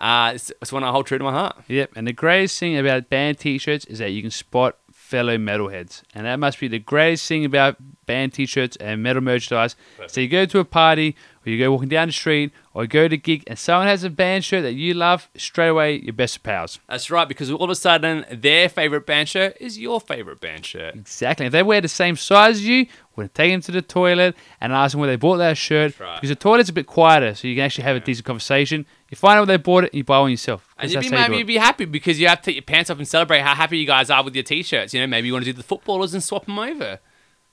uh, it's, it's one I hold true to my heart. Yep, and the greatest thing about band t-shirts is that you can spot fellow metalheads, and that must be the greatest thing about band t-shirts and metal merchandise. So you go to a party, or you go walking down the street, or you go to a gig, and someone has a band shirt that you love, straight away you're best of pals. That's right, because all of a sudden their favorite band shirt is your favorite band shirt. Exactly. If they wear the same size as you, we're gonna take them to the toilet and ask them where they bought that shirt. Right. Because the toilet's a bit quieter, so you can actually have a decent conversation. You find out where they bought it, and you buy one yourself. And you'd be, you maybe do you'd be happy because you have to take your pants off and celebrate how happy you guys are with your t-shirts. You know, maybe you want to do the footballers and swap them over.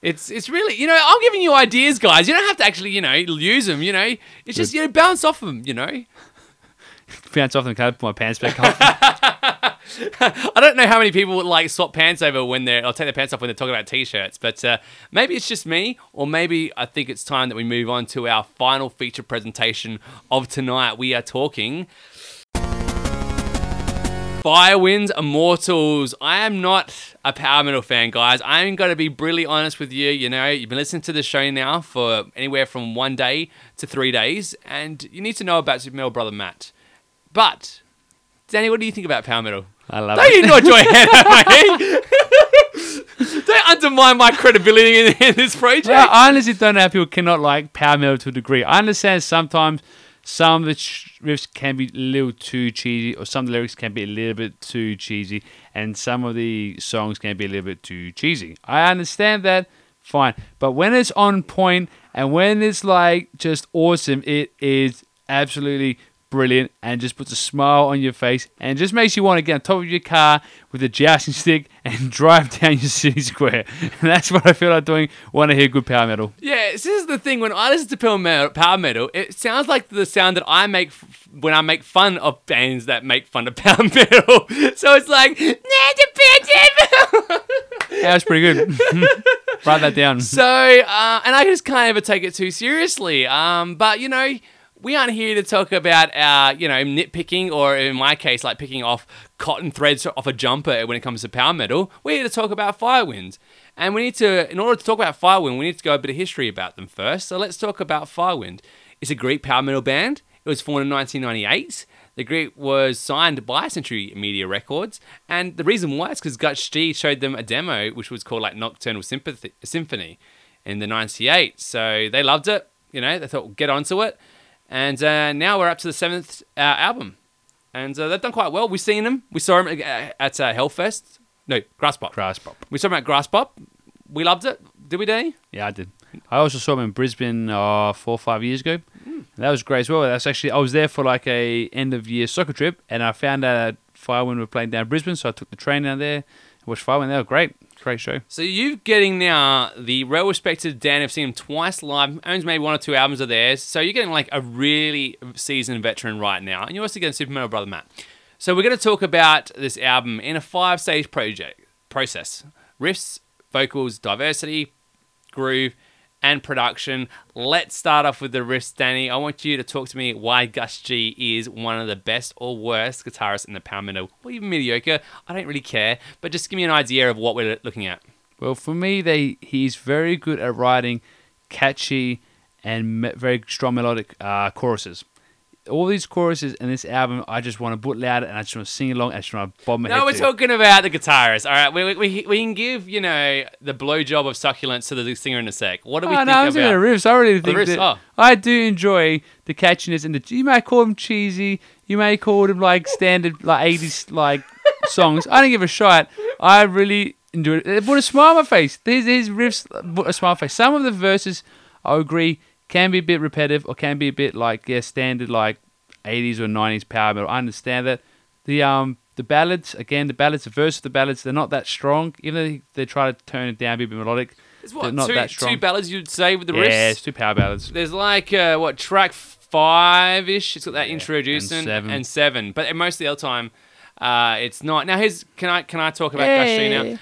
It's it's really you know I'm giving you ideas, guys. You don't have to actually you know use them. You know, it's just you know bounce off them. You know. [laughs] Bounce off them, can I put my pants back on? [laughs] I don't know how many people would like swap pants over when they're or take their pants off when they're talking about t-shirts, but uh, maybe it's just me, or maybe I think it's time that we move on to our final feature presentation of tonight. We are talking Firewinds Immortals. I am not a power metal fan, guys. I'm going to be brutally honest with you. You know, you've been listening to the show now for anywhere from one day to three days, and you need to know about Super Metal Brother Matt. But, Danny, what do you think about power metal? I love it. Don't it. you nod your head at me? Don't undermine my credibility in, in this project. Yeah, I honestly don't know how people cannot like power metal to a degree. I understand sometimes some of the riffs can be a little too cheesy, or some of the lyrics can be a little bit too cheesy, and some of the songs can be a little bit too cheesy. I understand that, fine. But when it's on point and when it's like just awesome, it is absolutely brilliant and just puts a smile on your face and just makes you want to get on top of your car with a jousting stick and [laughs] drive down your city square. And [laughs] that's what I feel like doing when I hear good power metal. Yeah, this is the thing. When I listen to power metal, it sounds like the sound that I make f- when I make fun of bands that make fun of [laughs] power metal. So it's like, Yeah, that's pretty good. Write that down. so, uh, and I just can't ever take it too seriously. Um, but you know, we aren't here to talk about our, you know, nitpicking or in my case, like picking off cotton threads off a jumper when it comes to power metal. We're here to talk about Firewind. And we need to, in order to talk about Firewind, we need to go a bit of history about them first. So let's talk about Firewind. It's a Greek power metal band. It was formed in 1998. The group was signed by Century Media Records, and the reason why is because Gus G showed them a demo which was called like Nocturnal Sympathy, Symphony in the 98. So they loved it, you know, they thought, we'll get onto it. And uh, now we're up to the seventh uh, album. And uh, they've done quite well. We've seen them. We saw them at, at uh, Hellfest. No, Graspop. Grass pop. We saw them at Graspop. We loved it. Did we, Danny? Yeah, I did. I also saw them in Brisbane uh, four or five years ago. And that was great as well. That's actually I was there for like a end of year soccer trip, and I found out Firewind were playing down Brisbane, so I took the train down there. Watched Firewind. They were great, great show. So you're getting now the well-respected Dan. I've seen him twice live. Owns maybe one or two albums of theirs. So you're getting like a really seasoned veteran right now, and you're also getting Super Metal Brother Matt. So we're going to talk about this album in a five-stage project process: riffs, vocals, diversity, groove, and production. Let's start off with the riffs, Danny. I want you to talk to me why Gus G is one of the best or worst guitarists in the power metal, or even mediocre. I don't really care, but just give me an idea of what we're looking at. Well, for me, they he's very good at writing catchy and very strong melodic uh, choruses. All these choruses in this album, I just want to put loud and I just want to sing along. I just want to bob my head. No, we're to. talking about the guitarist. All right, we, we, we, can give you know the blowjob of succulence to the singer in a sec. What do we Oh, think no, I'm about? the riffs. I really think riffs, that oh. I do enjoy the catchiness and the. You may call them cheesy. You may call them like standard like 80s like [laughs] songs. I don't give a shot. I really enjoy it. It put a smile on my face. These these riffs put a smile on my face. Some of the verses, I agree, can be a bit repetitive or can be a bit like yeah standard like 80s or 90s power metal. I understand that. The um the ballads again, the ballads, the verse of the ballads, they're not that strong. Even though they, they try to turn it down, be a bit melodic. It's what not two, that strong. two ballads you'd say with the yeah, riffs. it's two power ballads. There's like uh, what track five ish. It's got that Yeah, introducing and seven. and seven, but most of the other time, uh, it's not. Now, here's can I can I talk about Gus G now?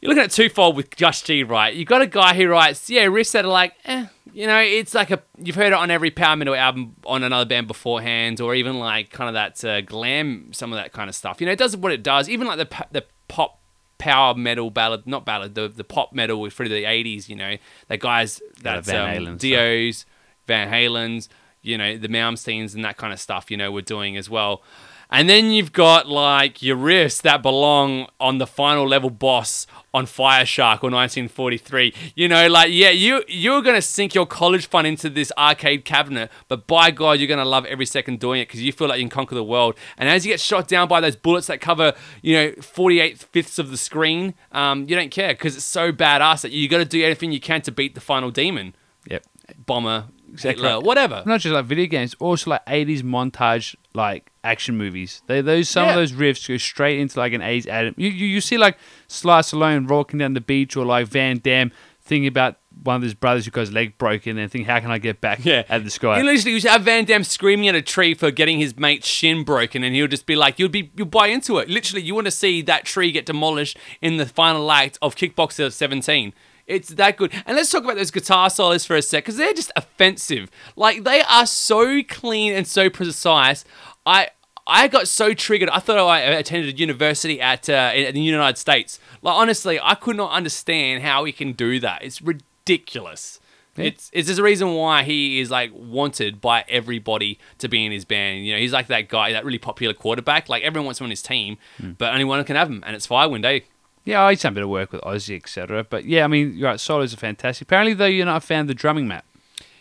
You're looking at twofold with Gus G, right? You've got a guy who writes, yeah, riffs that are like, eh, you know, it's like a, you've heard it on every power metal album on another band beforehand, or even like kind of that uh, glam, some of that kind of stuff. You know, it does what it does. Even like the the pop power metal ballad, not ballad, the the pop metal for the 80s, you know, the guys that's Van um. Dio's, Van Halen's, you know, the Malmsteens and that kind of stuff, you know, we're doing as well. And then you've got like your riffs that belong on the final level boss on Fire Shark or 1943. You know, like yeah, you you're gonna sink your college fund into this arcade cabinet, but by God, you're gonna love every second doing it because you feel like you can conquer the world. And as you get shot down by those bullets that cover, you know, 48 fifths of the screen, um, you don't care because it's so badass that you got to do everything you can to beat the final demon, Yep. bomber, Exactly Hitler, whatever. Not just like video games, also like 80s montage like action movies. They those some Yeah. of those riffs go straight into like an 80s adam. You, you you see like Sly Stallone walking down the beach or like Van Damme thinking about one of his brothers who got his leg broken and think how can I get back Yeah. at the sky. You literally to have Van Damme screaming at a tree for getting his mate's shin broken, and he'll just be like, "You'll be, you'll buy into it." Literally, you want to see that tree get demolished in the final act of Kickboxer 17. It's that good. And let's talk about those guitar solos for a sec, because they're just offensive. Like they are so clean and so precise. I. I got so triggered. I thought I attended university at uh, in the United States. Like honestly, I could not understand how he can do that. It's ridiculous. It's it's there's a reason why he is like wanted by everybody to be in his band. You know, he's like that guy, that really popular quarterback. Like everyone wants him on his team, but only one can have him, and it's Firewind, eh? yeah, I to a bit of work with Ozzy, etc. But yeah, I mean, you're right, solos are fantastic. Apparently, though, you're not a fan of the drumming Matt.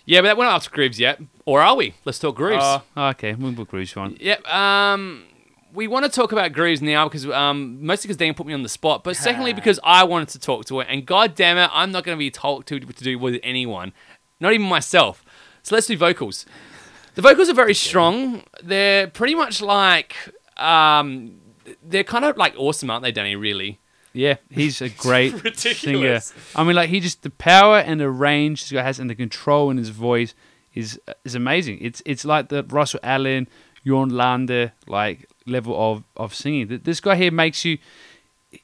Yeah, but we're not up to grooves yet, or are we? Let's talk grooves. Oh, okay, we'll put grooves one. Yep. Um, we want to talk about grooves now because um, mostly because Dan put me on the spot, but secondly [sighs] because I wanted to talk to it, and god damn it, I'm not going to be talked to to do with anyone, not even myself. So let's do vocals. The vocals are very strong. They're pretty much like um, they're kind of like awesome, aren't they, Danny? Really. Yeah, he's a great [laughs] singer. I mean, like he just the power and the range this guy has and the control in his voice is is amazing. It's it's like the Russell Allen, Jorn Lander like level of of singing. This guy here makes you.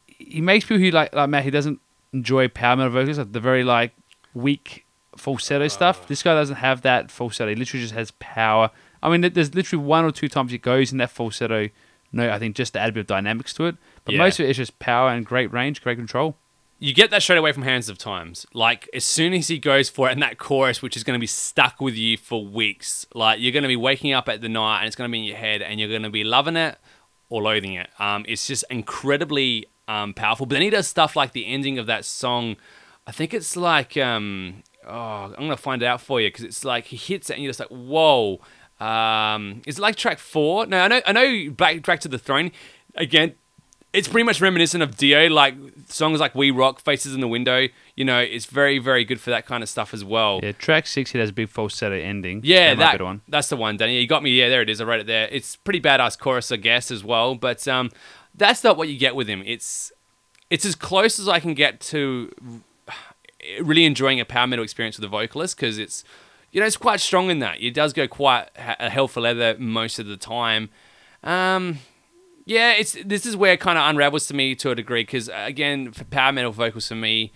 He makes people who like like Matt. He doesn't enjoy power metal vocals, like the very like weak falsetto uh. stuff. This guy doesn't have that falsetto. He literally just has power. I mean, there's literally one or two times he goes in that falsetto note. I think just to add a bit of dynamics to it. But Yeah. most of it is just power and great range, great control. You get that straight away from Hands of Times. Like as soon as he goes for it, and that chorus, which is going to be stuck with you for weeks. Like you're going to be waking up at the night, and it's going to be in your head, and you're going to be loving it or loathing it. Um, it's just incredibly um, powerful. But then he does stuff like the ending of that song. I think it's like um, oh, I'm gonna find it out for you because it's like he hits it, and you're just like, whoa. Um, is it like track four? No, I know. I know. Back back to the throne again. It's pretty much reminiscent of Dio, like songs like "We Rock," "Faces in the Window." You know, it's very, very good for that kind of stuff as well. Yeah, track six, it has a big falsetto ending. Yeah, that, one. that's the one, Danny. You got me. Yeah, there it is. I wrote it there. It's pretty badass chorus, I guess, as well. But um, that's not what you get with him. It's it's as close as I can get to really enjoying a power metal experience with a vocalist because it's you know it's quite strong in that. It does go quite a hell for leather most of the time. Um, yeah, it's this is where it kind of unravels to me to a degree because again, for power metal vocals for me,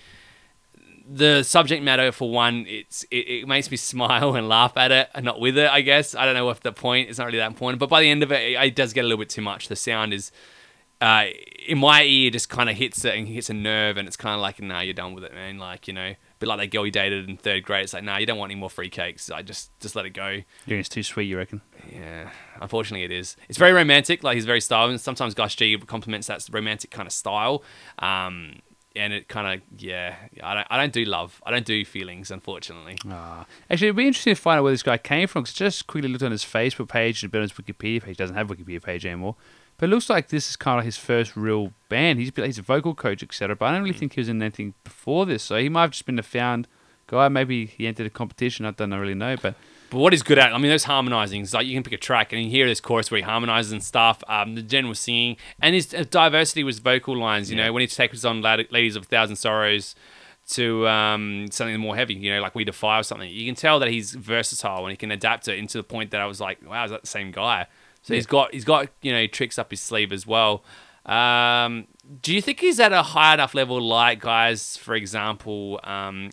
the subject matter for one, it's it, it makes me [laughs] smile and laugh at it, and not with it. I guess I don't know if the point is not really that important, but by the end of it, it, it does get a little bit too much. The sound is. Uh, in my ear, just kind of hits it and hits a nerve, and it's kind of like, nah, you're done with it, man. Like, you know, a bit like that girl you dated in third grade. It's like, nah, you don't want any more free cakes. I just, just let it go. Think it's too sweet, you reckon? Yeah, unfortunately, it is. It's very romantic. Like he's very style, and sometimes Gus G compliments that romantic kind of style. Um, and it kind of, yeah, I don't, I don't do love. I don't do feelings, unfortunately. Ah. Actually, it'd be interesting to find out where this guy came from. 'cause just quickly looked on his Facebook page and bit on his Wikipedia page. He doesn't have a Wikipedia page anymore. But it looks like this is kind of his first real band. He's, he's a vocal coach, etc. But I don't really think he was in anything before this. So he might have just been a found guy. Maybe he entered a competition. I don't really know. But But what he's good at, I mean, those harmonizings, like you can pick a track and you hear this chorus where he harmonizes and stuff, um, the general singing, and his uh, diversity was vocal lines, you Yeah. know, when he takes on Lad- Ladies of a Thousand Sorrows to um, something more heavy, you know, like We Defy or something, you can tell that he's versatile and he can adapt it into the point that I was like, wow, is that the same guy? So Yeah. he's got, he's got, you know, tricks up his sleeve as well. Um, do you think he's at a high enough level, like guys, for example, um,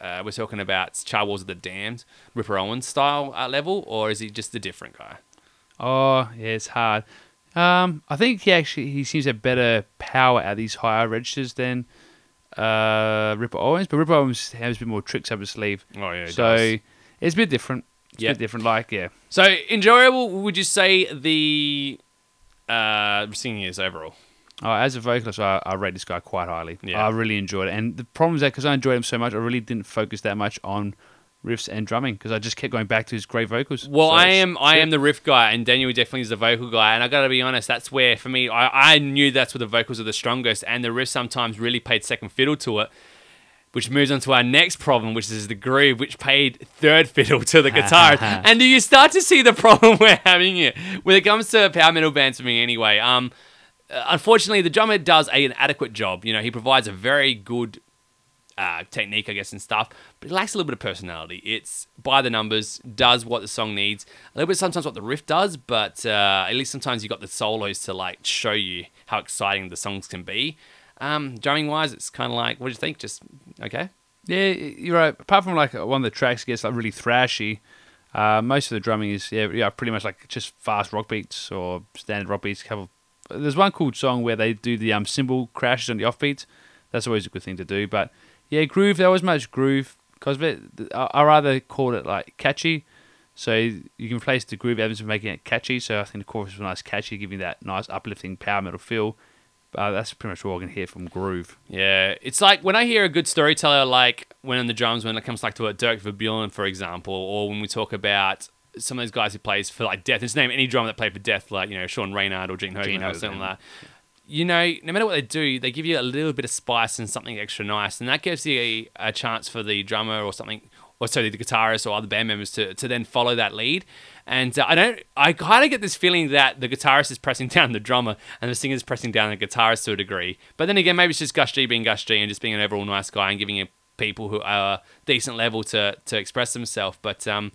uh, we're talking about Charred Walls of the Damned, Ripper Owens style uh, level, or is he just a different guy? oh yeah, it's hard. Um, I think he actually he seems to have better power at these higher registers than uh, Ripper Owens. But Ripper Owens has a bit more tricks up his sleeve. Oh yeah. so it's a bit different. It's Yeah. a bit different. Like yeah. so enjoyable. Would you say the uh, singing is overall? Oh, as a vocalist, I, I rate this guy quite highly. Yeah. I really enjoyed it. And the problem is that because I enjoyed him so much, I really didn't focus that much on riffs and drumming because I just kept going back to his great vocals. Well, So I am I am the riff guy, and Daniel definitely is the vocal guy. And I gotta be honest, that's where for me, I, I knew that's where the vocals are the strongest, and the riff sometimes really played second fiddle to it. Which moves on to our next problem, which is the groove, which played third fiddle to the guitar. [laughs] and do you start to see the problem [laughs] we're having here when it comes to power metal bands for me? Anyway, um, uh, unfortunately, the drummer does a, an adequate job. You know, he provides a very good uh, technique, I guess, and stuff, but it lacks a little bit of personality. It's by the numbers, does what the song needs, a little bit sometimes what the riff does, but uh, at least sometimes you got the solos to like show you how exciting the songs can be. Um, drumming wise, it's kind of like, what do you think? Just okay. Yeah, you're right. Apart from like one of the tracks gets like really thrashy, uh, most of the drumming is yeah, yeah, pretty much like just fast rock beats or standard rock beats. Couple. There's one cool song where they do the um cymbal crashes on the offbeats. That's always a good thing to do. But yeah, groove. There was much groove because I I rather call it like catchy. So you can place the groove elements of making it catchy. So I think the chorus was nice, catchy, giving that nice uplifting power metal feel. Uh, that's pretty much all I can hear from groove. Yeah, it's like when I hear a good storyteller, like when on the drums, when it comes like to a Dirk Verbeuren, for example, or when we talk about some of those guys who plays for like Death. Just name any drummer that played for Death, like you know Sean Reinert or Gene Hoglan Gene or something like that. You know, no matter what they do, they give you a little bit of spice and something extra nice, and that gives you a, a chance for the drummer or something, or sorry, the guitarist or other band members to, to then follow that lead. And uh, I don't, I kind of get this feeling that the guitarist is pressing [laughs] down the drummer and the singer is pressing down the guitarist to a degree. But then again, maybe it's just Gus G being Gus G and just being an overall nice guy and giving people who are a decent level to to express themselves. But um,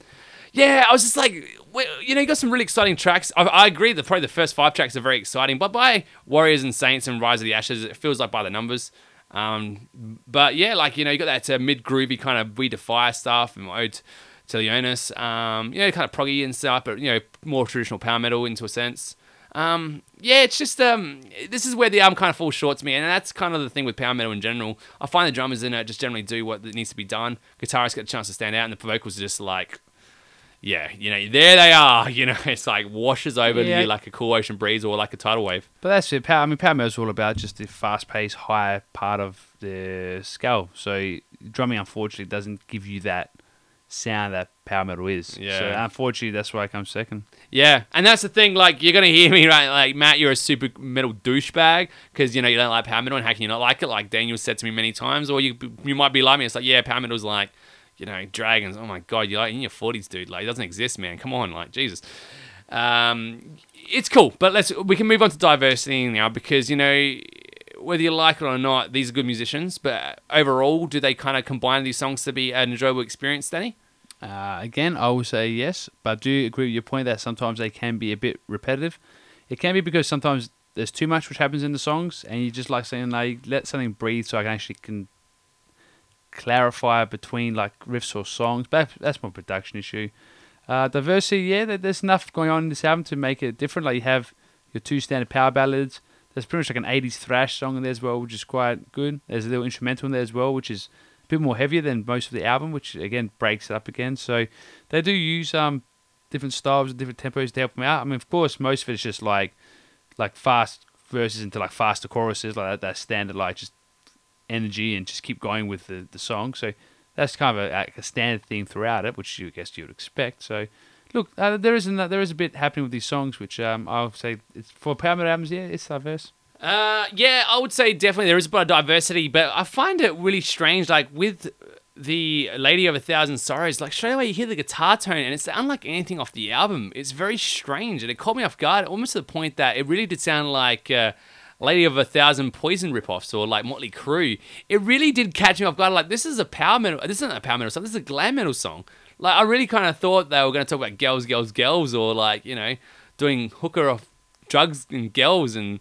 yeah, I was just like, you know, you got some really exciting tracks. I, I, agree that probably the first five tracks are very exciting, but by Warriors and Saints and Rise of the Ashes, it feels like by the numbers. Um, but yeah, like you know, you got that uh, mid groovy kind of We Defy stuff and Ode to Leonidas, um, you know, kind of proggy and stuff, but you know, more traditional power metal into a sense. Um, yeah, it's just um, this is where the album kind of falls short to me, and that's kind of the thing with power metal in general. I find the drummers in it just generally do what needs to be done. Guitarists get a chance to stand out, and the vocals are just like yeah, you know, there they are. You know, [laughs] it's like washes over yeah. you like a cool ocean breeze or like a tidal wave. But that's it. Power, I mean, power metal is all about just the fast-paced, high part of the scale. So drumming, unfortunately, doesn't give you that sound that power metal is. Yeah. So unfortunately, that's why I come second. Yeah, and that's the thing. Like you're gonna hear me right, like Matt, you're a super metal douchebag because you know you don't like power metal, and how can you not like it? Like Daniel said to me many times, or you you might be like me. It's like yeah, power metal's like you know, dragons. Oh my god, you're like in your forties, dude. Like, it doesn't exist, man. Come on, like Jesus. Um, it's cool, but let's we can move on to diversity now because you know whether you like it or not, these are good musicians. But overall, do they kind of combine these songs to be an enjoyable experience, Danny? Uh, again, I will say yes, but I do agree with your point that sometimes they can be a bit repetitive. It can be because sometimes there's too much which happens in the songs, and you just like saying like let something breathe so I can actually can clarify between like riffs or songs, but that's more production issue. Uh, diversity, yeah, there's enough going on in this album to make it different. Like you have your two standard power ballads. There's pretty much like an 80s thrash song in there as well, which is quite good. There's a little instrumental in there as well, which is a bit more heavier than most of the album, which again breaks it up again. So they do use um different styles and different tempos to help them out. I mean, of course, most of it's just like like fast verses into like faster choruses, like that, that standard like just energy and just keep going with the, the song. So that's kind of a, a standard theme throughout it, which you guess you would expect. So look, uh, there is a, there is a bit happening with these songs, which um, I'll say it's for power metal albums. Yeah, it's diverse. Uh, yeah, I would say definitely there is a bit of diversity, but I find it really strange. Like with the Lady of a Thousand Sorrows, like straight away you hear the guitar tone and it's unlike anything off the album. It's very strange and it caught me off guard, almost to the point that it really did sound like. Uh, Lady of a Thousand Poison ripoffs or like Motley Crue, it really did catch me off guard. Like, this is a power metal, this isn't a power metal song, this is a glam metal song. Like, I really kind of thought they were going to talk about girls, girls, girls, or like, you know, doing hooker off drugs and girls and.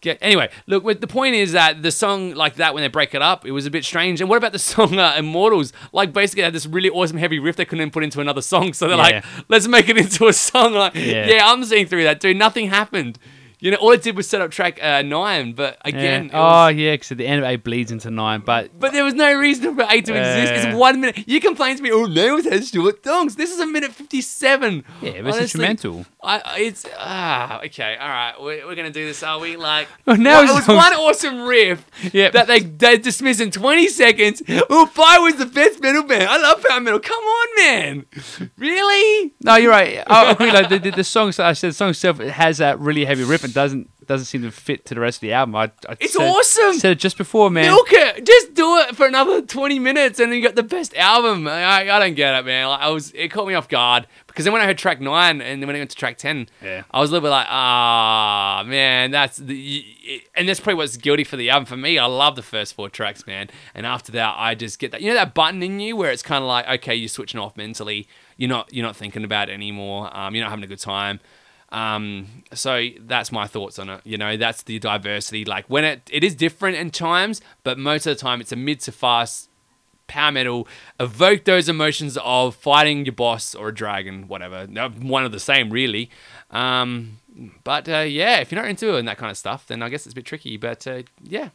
Get, anyway, look. The point is that the song like that when they break it up, it was a bit strange. And what about the song uh, "Immortals"? Like basically, had this really awesome heavy riff they couldn't put into another song, so they're yeah. like, "Let's make it [laughs] into a song." Like, yeah. yeah, I'm seeing through that, dude. Nothing happened. You know, all it did was set up track uh, nine, but again, yeah. oh was, yeah, because at the end of eight bleeds into nine, but but there was no reason for eight to uh, exist. It's one minute. You complain to me, oh, Nails has short songs. This is a minute fifty-seven. Yeah, but it's instrumental. I, it's ah okay, all right. We're, we're gonna do this, are we? Like, [laughs] well, now well, it was one awesome riff. Yeah, that they they dismissed in twenty seconds. Oh, Fire was the best metal band. I love power metal. Come on, man. Really? No, you're right. I agree. Like the, the, the song, I said, the song itself has that really heavy riff doesn't doesn't seem to fit to the rest of the album. I, I it's said, awesome. Said it just before, man. Milk it. Just do it for another twenty minutes, and then you got the best album. I, I don't get it, man. Like, I was it caught me off guard because then when I heard track nine and then when I went to track ten, yeah. I was a little bit like, ah, man, that's the and that's probably what's guilty for the album for me. I love the first four tracks, man, and after that, I just get that you know that button in you where it's kind of like, okay, you're switching off mentally. You're not you're not thinking about it anymore. Um, you're not having a good time. Um, so that's my thoughts on it. You know, that's the diversity. Like when it it is different in times, but most of the time it's a mid to fast power metal. Evoke those emotions of fighting your boss or a dragon, whatever. One of the same, really. Um, but uh, yeah, if you're not into it and that kind of stuff, then I guess it's a bit tricky. But uh, yeah,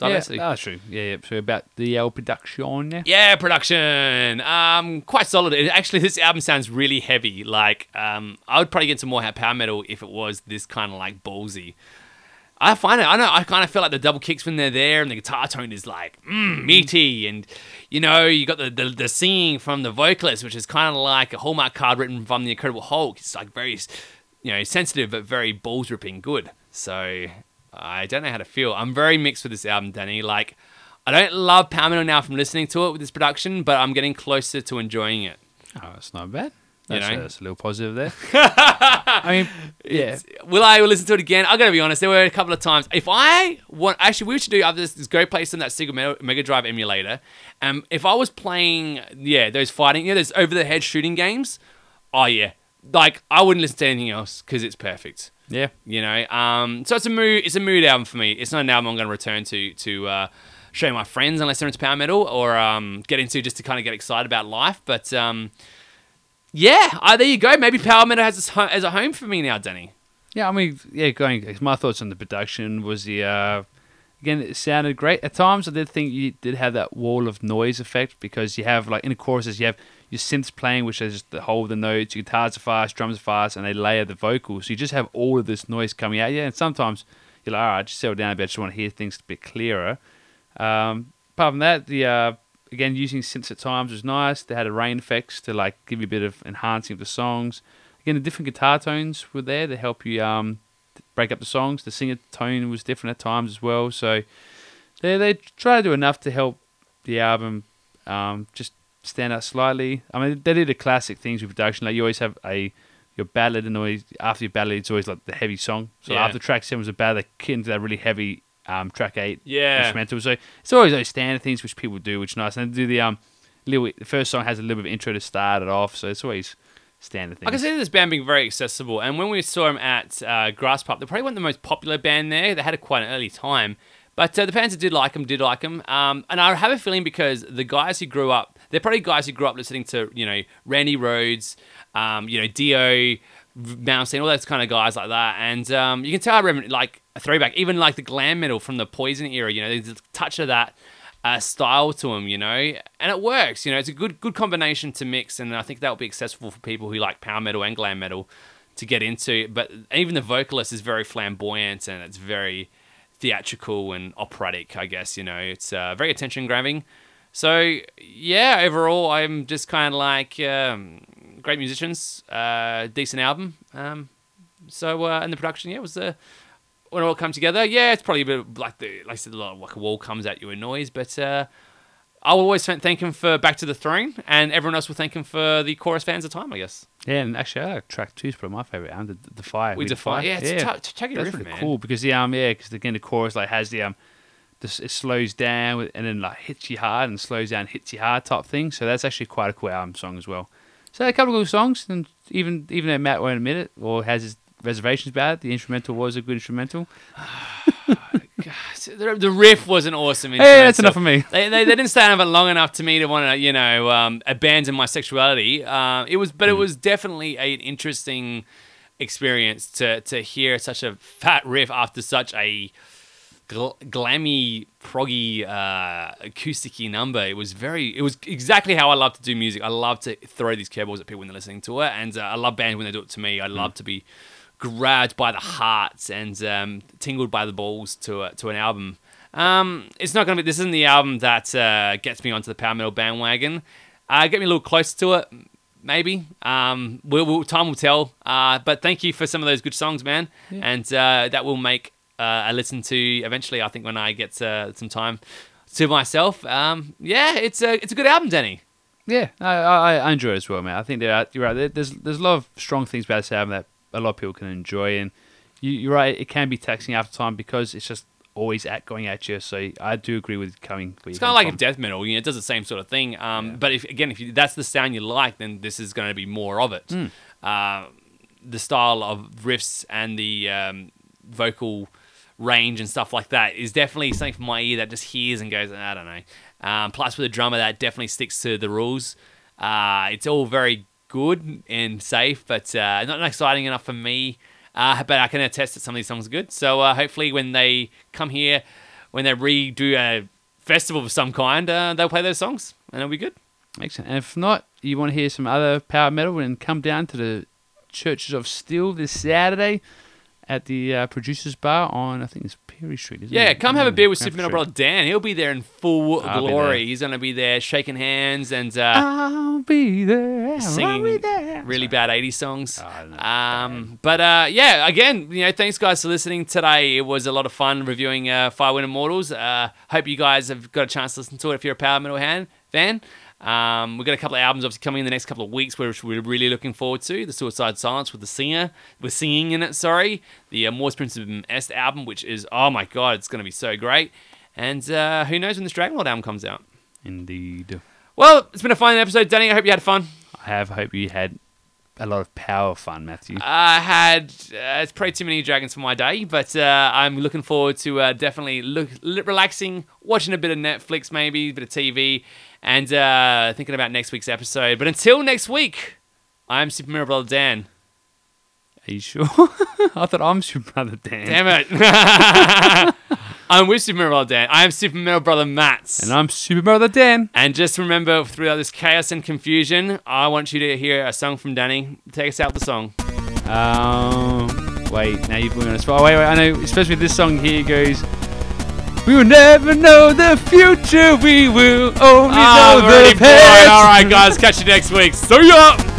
Yeah, that's true. Yeah, yeah. So about the uh, production. Yeah? yeah, production. Um, quite solid. It, actually, this album sounds really heavy. Like, um, I would probably get some more power metal if it was this kind of like ballsy. I find it. I know. I kind of feel like the double kicks when they're there, and the guitar tone is like mm, meaty, and you know you got the, the the singing from the vocalist, which is kind of like a hallmark card written from the Incredible Hulk. It's like very, you know, sensitive but very balls ripping good. So I don't know how to feel. I'm very mixed with this album, Danny. Like, I don't love power metal now from listening to it with this production, but I'm getting closer to enjoying it. Oh, it's not bad. You That's, know? a, that's a little positive there. [laughs] I mean, yeah. Will I listen to it again? I gotta be honest. There were a couple of times. If I want, actually, we should do this. Is go play some of that Sega Mega- Drive emulator. Um, if I was playing, yeah, those fighting, yeah, those over the head shooting games. Oh yeah, like I wouldn't listen to anything else because it's perfect. Yeah. You know, um, so it's a mood. It's a mood album for me. It's not an album I'm going to return to to uh, show my friends unless they're into power metal or um, get into just to kind of get excited about life. But um, yeah, uh, there you go. Maybe power metal has ho- as a home for me now, Danny. Yeah, I mean, yeah, going. My thoughts on the production was the. Uh, again, it sounded great. At times, I did think you did have that wall of noise effect because you have, like, in the choruses, you have your synths playing, which is the whole of the notes, your guitars are fast, drums are fast, and they layer the vocals. So you just have all of this noise coming out. Yeah, and sometimes you're like, all right, just settle down a bit. I just want to hear things a bit clearer. Um, apart from that, the uh, again using synths at times was nice. They had a rain effects to like give you a bit of enhancing of the songs. Again, the different guitar tones were there to help you um, break up the songs. The singer tone was different at times as well. So they they try to do enough to help the album um, just stand out slightly. I mean, they did the classic things with production. Like you always have a your ballad, and always after your ballad, it's always like the heavy song. So Yeah. after track seven was a ballad, they into that really heavy um, track eight Yeah. instrumental. So it's always those standard things which people do, which is nice. And they do the um little the first song has a little bit of intro to start it off, so it's always standard things. I can see this band being very accessible. And when we saw them at uh, Graspop, they probably weren't the most popular band there. They had a quite an early time. But uh, the fans that did like them did like them. Um, and I have a feeling because the guys who grew up, they're probably guys who grew up listening to, you know, Randy Rhoads, um, you know, Dio, Malmsteen, all those kind of guys like that. And um, you can tell I remember, like, a throwback, even like the glam metal from the Poison era, you know, there's a touch of that uh, style to them, you know, and it works. You know, it's a good good combination to mix, and I think that will be accessible for people who like power metal and glam metal to get into. But even the vocalist is very flamboyant and it's very theatrical and operatic. I guess you know, it's uh, very attention grabbing. So yeah, overall, I'm just kind of like um, great musicians, uh, decent album. Um, so uh, and the production, yeah, was uh, when it all come together. Yeah, it's probably a bit like the like I said, a lot of, like a wall comes at you in noise, but uh, I will always thank him for Back to the Throne, and everyone else will thank him for the chorus Hands of Time, I guess. yeah, and actually, I like track two is probably my favorite. album, the the fire. We defy, yeah, it's yeah. T- check it That's riff, really man. cool because the um yeah because again the chorus like has the um this it slows down and then like hits you hard and slows down hits you hard type thing. So that's actually quite a cool album song as well. So a couple of good songs and even even though Matt won't admit it or has his reservations about it, the instrumental was a good instrumental. [sighs] The, the riff wasn't awesome. Hey, that's enough for me. They, they, they didn't stand up it long enough to me to want to you know um, abandon my sexuality. Uh, it was, but Hmm. it was definitely an interesting experience to to hear such a fat riff after such a gl- glammy, proggy, uh, acousticy number. It was very. It was exactly how I love to do music. I love to throw these curveballs at people when they're listening to it, and uh, I love bands when they do it to me. I love to be grabbed by the heart and um, tingled by the balls to a, to an album. Um, it's not gonna be. This isn't the album that uh, gets me onto the power metal bandwagon. Uh, get me a little closer to it, maybe. Um, we'll, we'll, time will tell. Uh, but thank you for some of those good songs, man. And uh, that will make uh, a listen to eventually. I think when I get uh, some time to myself. Um, yeah, it's a it's a good album, Danny. Yeah, I, I, I enjoy it as well, man. I think there are, you're right. There's there's a lot of strong things about this album that a lot of people can enjoy, and you, you're right. It can be taxing after time because it's just always at going at you. So I do agree with coming. It's kind of like if death metal, you know, it does the same sort of thing. Um, But if again, if you, that's the sound you like, then this is going to be more of it. Hmm. Uh, the style of riffs and the um, vocal range and stuff like that is definitely something for my ear that just hears and goes, I don't know. Um, plus, with a drummer that definitely sticks to the rules. Uh, it's all very good and safe, but uh, not exciting enough for me. Uh, but I can attest that some of these songs are good. So uh, hopefully, when they come here, when they redo a festival of some kind, uh, they'll play those songs and it'll be good. Excellent. And if not, you want to hear some other power metal, then come down to the Churches of Steel this Saturday at the uh, producers bar on I think it's Perry Street. Isn't Yeah, it? come have a Mm, beer with Cranford Super Metal Brother Dan. He'll be there in full I'll glory. He's going to be there shaking hands and uh, I'll be there. I'll be singing there. really bad 80s songs. Oh, Um, but uh, yeah, again, you know, thanks guys for listening today. It was a lot of fun reviewing uh, Firewind Immortals. Uh, hope you guys have got a chance to listen to it if you're a power metal hand, fan. Um, we've got a couple of albums obviously coming in the next couple of weeks, which we're really looking forward to. The Suicide Silence with the singer, with singing in it. Sorry, the uh, Mors Principium Est album, which is oh my god, it's going to be so great. And uh, who knows when this Dragonlord album comes out? Indeed. Well, it's been a fun episode, Danny. I hope you had fun. I have hope you had a lot of power fun, Matthew. I had uh, it's probably too many dragons for my day, but uh, I'm looking forward to uh, definitely look relaxing, watching a bit of Netflix, maybe a bit of TV, and uh, thinking about next week's episode. But until next week, I'm Super Mirror Brother Dan. Are you sure? [laughs] I thought I'm Super Brother Dan. Damn it! [laughs] I'm with Super Mirror Brother Dan. I am Super Mirror Brother Mats. And I'm Super Brother Dan. And just remember, throughout this chaos and confusion, I want you to hear a song from Danny. Take us out the song. Um, wait, now you've put me on the spot. Wait, wait, I know, especially this song here goes. We will never know the future, we will only Ah, know the past. All right, guys, catch you next week. See ya.